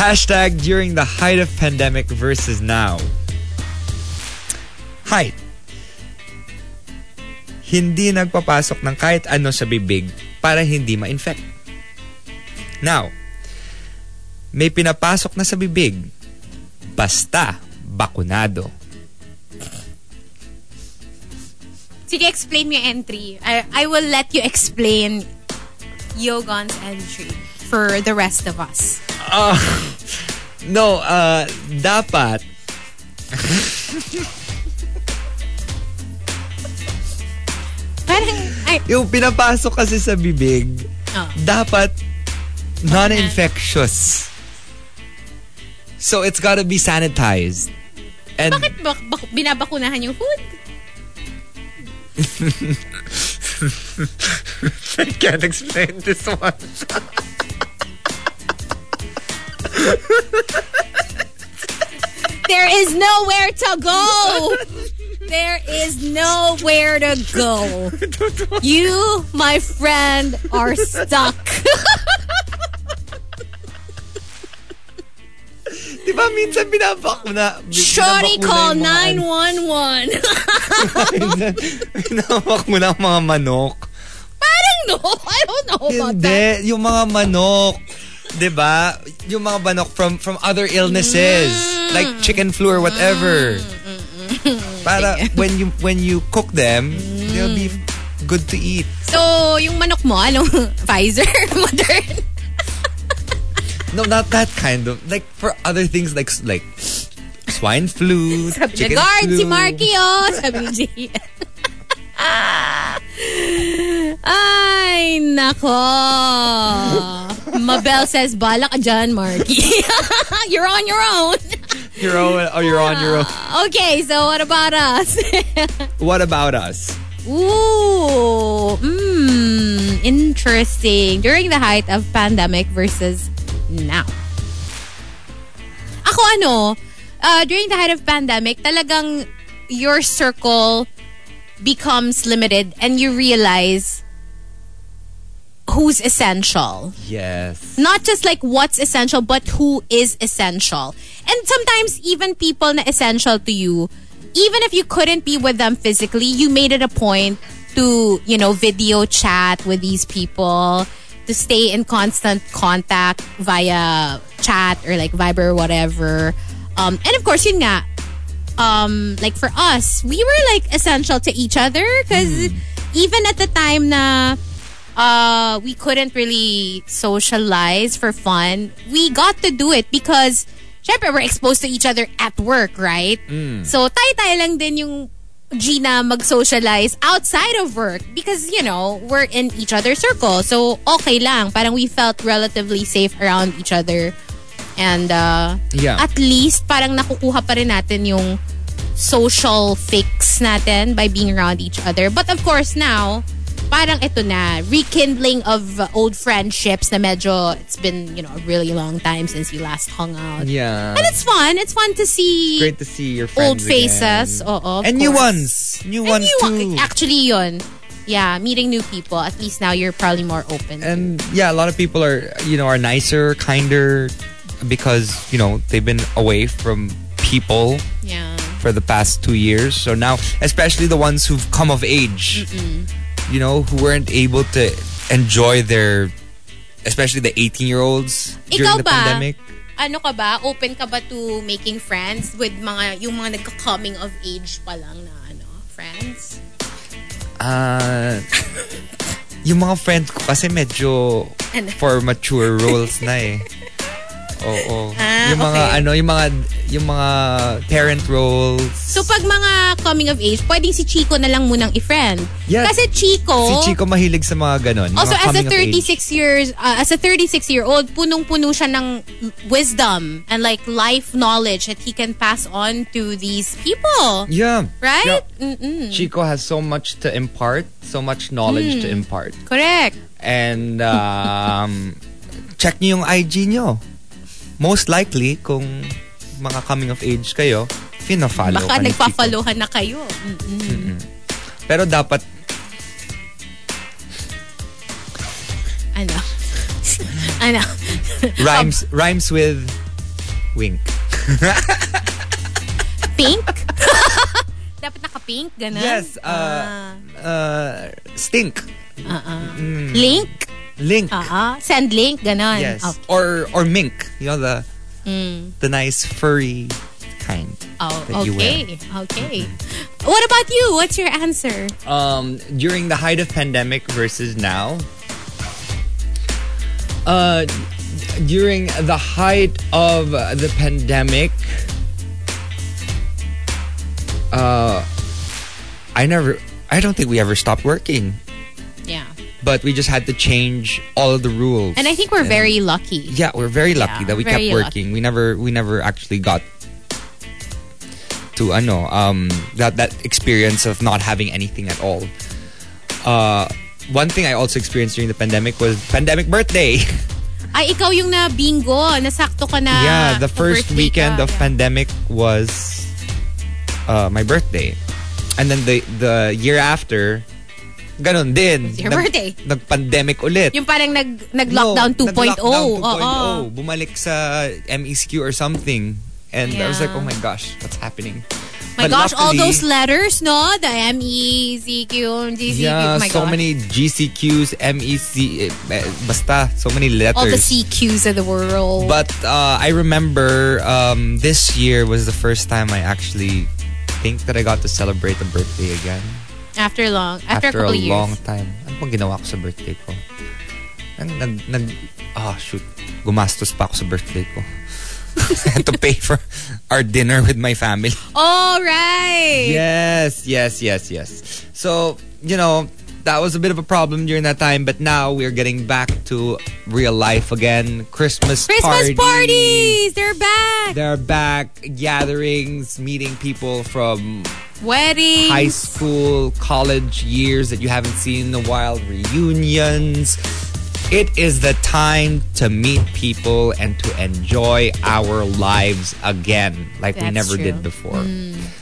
S4: Hashtag during the height of pandemic versus now. Height. Hindi nagpapasok ng kahit ano sa bibig para hindi ma-infect. Now, may pinapasok na sa bibig. Basta bakunado.
S5: Sige, explain mo yung entry. I, I will let you explain Yogon's entry for the rest of us.
S4: No, uh, dapat
S5: Parang, ay,
S4: yung pinapasok kasi sa bibig,
S5: Oh.
S4: dapat non-infectious. So it's gotta be sanitized. And
S5: bakit bak, bak, binabakunahan yung food?
S4: I can't explain this one.
S5: There is nowhere to go. There is nowhere to go. You, my friend, are stuck.
S4: Di ba minsan binabakuna?
S5: Shorty call 911.
S4: Binabakuna ang mga manok.
S5: Parang no. I don't know about that.
S4: Hindi, yung mga manok. 'Di ba? Yung mga manok from from other illnesses
S5: Mm.
S4: like chicken flu or whatever. Para when you when you cook them, they'll be
S5: Mm.
S4: good to eat.
S5: So, yung manok mo, anong Pfizer? Moderna?
S4: No, not that kind of like for other things like like swine flu,
S5: Sabi
S4: chicken
S5: niya, guard
S4: flu.
S5: si Marky, oh. Sabi Jay. Ay, nako. Mabel says, bala ka dyan, Marky. you're on your own.
S4: You're on, oh, you're on your own.
S5: Okay, so what about us?
S4: What about us?
S5: Ooh, mm, interesting. During the height of pandemic versus now. Ako ano, uh, during the height of pandemic, talagang your circle becomes limited and you realize who's essential.
S4: Yes.
S5: Not just like what's essential, but who is essential. And sometimes even people na essential to you, even if you couldn't be with them physically, you made it a point to, you know, video chat with these people, to stay in constant contact via chat or like Viber or whatever. Um, and of course, yun nga, um, like for us, we were like essential to each other because even at the time na uh, we couldn't really socialize for fun, we got to do it because syempre we're exposed to each other at work, right? So tayo-tayo lang din yung Gina mag-socialize outside of work because, you know, we're in each other's circle. So, okay lang. Parang we felt relatively safe around each other. And uh,
S4: Yeah.
S5: at least parang nakukuha pa rin natin yung social fix natin by being around each other. But of course now, parang ito na, rekindling of uh, old friendships na medyo, it's been, you know, a really long time since you last hung out.
S4: Yeah.
S5: And it's fun. It's fun to see
S4: Great to see your
S5: old faces.
S4: again.
S5: Oo,
S4: and new
S5: course.
S4: ones. New
S5: And
S4: ones
S5: you
S4: too.
S5: Actually, yun. Yeah, meeting new people. At least now you're probably more open.
S4: and yeah, a lot of people are you know are nicer, kinder because you know they've been away from people
S5: yeah.
S4: for the past two years. So now, especially the ones who've come of age, you know, who weren't able to enjoy their, especially the 18 year olds during the
S5: ba?
S4: pandemic.
S5: ano ka ba, open ka ba to making friends with mga, yung mga nagka-coming of age pa lang na, ano, friends?
S4: Ah, yung mga friends ko kasi medyo
S5: Ano?
S4: for mature roles na eh. Oo.
S5: Ah,
S4: yung mga
S5: okay.
S4: ano, yung mga yung mga parent roles.
S5: So pag mga coming of age, pwedeng si Chico na lang munang i-friend.
S4: Yeah.
S5: Kasi Chico,
S4: si Chico mahilig sa mga ganon.
S5: also
S4: mga
S5: as a
S4: coming of
S5: 36
S4: age.
S5: years, uh, as a 36 year old, punong-puno siya ng wisdom and like life knowledge that he can pass on to these people.
S4: Yeah.
S5: Right?
S4: Yeah.
S5: Mm-mm.
S4: Chico has so much to impart, so much knowledge to
S5: Hmm.
S4: impart.
S5: Correct.
S4: And um, check niyo yung IG niyo. Most likely, kung mga coming of age kayo, fina-follow
S5: Baka
S4: ka
S5: nagpa-followhan na kayo. Mm-mm.
S4: Pero dapat,
S5: Ano? ano?
S4: rhymes rhymes with wink.
S5: Pink? Dapat naka-pink? Ganun?
S4: Yes, uh,
S5: Ah.
S4: uh, stink.
S5: Link?
S4: Link.
S5: Ah, send link? Ganun?
S4: Yes.
S5: Okay.
S4: Or or mink. You know the
S5: Mm.
S4: the nice furry kind.
S5: Oh,
S4: that you wear.
S5: okay. Okay. What about you? What's your answer?
S4: um, during the height of pandemic versus now. Uh, during the height of the pandemic, uh, I never, I don't think we ever stopped working,
S5: Yeah.
S4: But we just had to change all of the rules.
S5: And I think we're very lucky.
S4: yeah, we're very lucky
S5: Yeah,
S4: that we kept working. We never, we never actually got to ano, um, that that experience of not having anything at all. Uh, one thing I also experienced during the pandemic was pandemic birthday.
S5: Ay, ikaw yung na bingo. Nasakto ka na.
S4: yeah, the first weekend
S5: ka.
S4: of pandemic was uh, my birthday, and then the the year after, ganun din.
S5: your birthday.
S4: Nag-pandemic ulit.
S5: Yung parang nag, nag-lockdown
S4: No,
S5: 2.0.
S4: nag-lockdown 2.0.
S5: Oo.
S4: Bumalik sa MESQ or something. And I was like,
S5: Yeah.
S4: oh my gosh, what's happening?
S5: My
S4: But
S5: gosh, all
S4: luckily-
S5: those letters, no? The M-E, CQ, GCQ.
S4: Yeah,
S5: my
S4: so
S5: gosh.
S4: many GCQs, MEC, eh, eh, basta, so many letters.
S5: All the CQs of the world.
S4: But uh, I remember um, this year was the first time I actually think that I got to celebrate a birthday again.
S5: After long, after, a couple
S4: a
S5: years.
S4: long time. Ano bang ginawa ko sa birthday ko? Nag, nag, nag ah shoot, gumastos pa ako sa birthday ko. I had to pay for our dinner with my family.
S5: All right.
S4: Yes, yes, yes, yes. So, you know, that was a bit of a problem during that time, but now we're getting back to real life again. Christmas,
S5: Christmas
S4: party.
S5: parties! They're back!
S4: They're back. Gatherings, meeting people from
S5: Weddings.
S4: high school, college years that you haven't seen in a while, reunions. It is the time to meet people and to enjoy our lives again, like we never
S5: true.
S4: did before.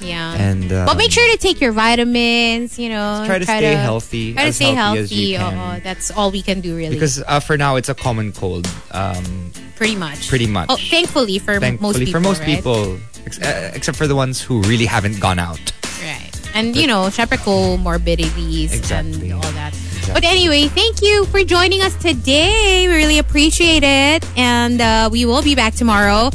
S5: Yeah.
S4: And um,
S5: but make sure to take your vitamins, you know.
S4: Try to stay healthy,
S5: Try to
S4: as
S5: stay
S4: healthy
S5: healthy.
S4: as you can.
S5: Oo, that's all we can do, really.
S4: because uh, for now it's a common cold. Um,
S5: pretty much.
S4: pretty much.
S5: Oh, thankfully for
S4: thankfully
S5: most people.
S4: for most
S5: right?
S4: people, ex- uh, except for the ones who really haven't gone out.
S5: And, you know, syempre comorbidities
S4: Exactly.
S5: and all that. But anyway, thank you for joining us today. We really appreciate it. And uh, we will be back tomorrow.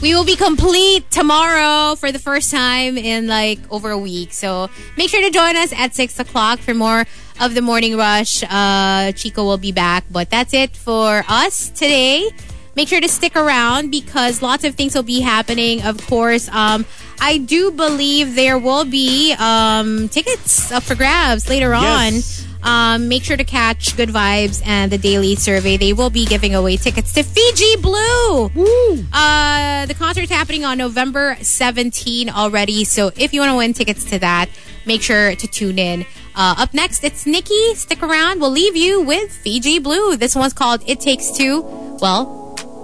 S5: We will be complete tomorrow for the first time in like over a week. So make sure to join us at 6 o'clock for more of the morning rush. Uh, Chico will be back. But that's it for us today. Make sure to stick around because lots of things will be happening. Of course, um, I do believe there will be um, tickets up for grabs later
S4: Yes.
S5: on. Um, make sure to catch Good Vibes and the Daily Survey. They will be giving away tickets to Fiji Blue. Woo! Uh, the concert's happening on November 17 already. So if you want to win tickets to that, make sure to tune in. Uh, up next, it's Nikki. Stick around. We'll leave you with Fiji Blue. This one's called It Takes Two. Well,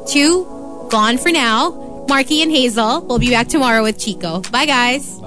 S5: two gone for now. Marky and Hazel. We'll be back tomorrow with Chico. Bye, guys.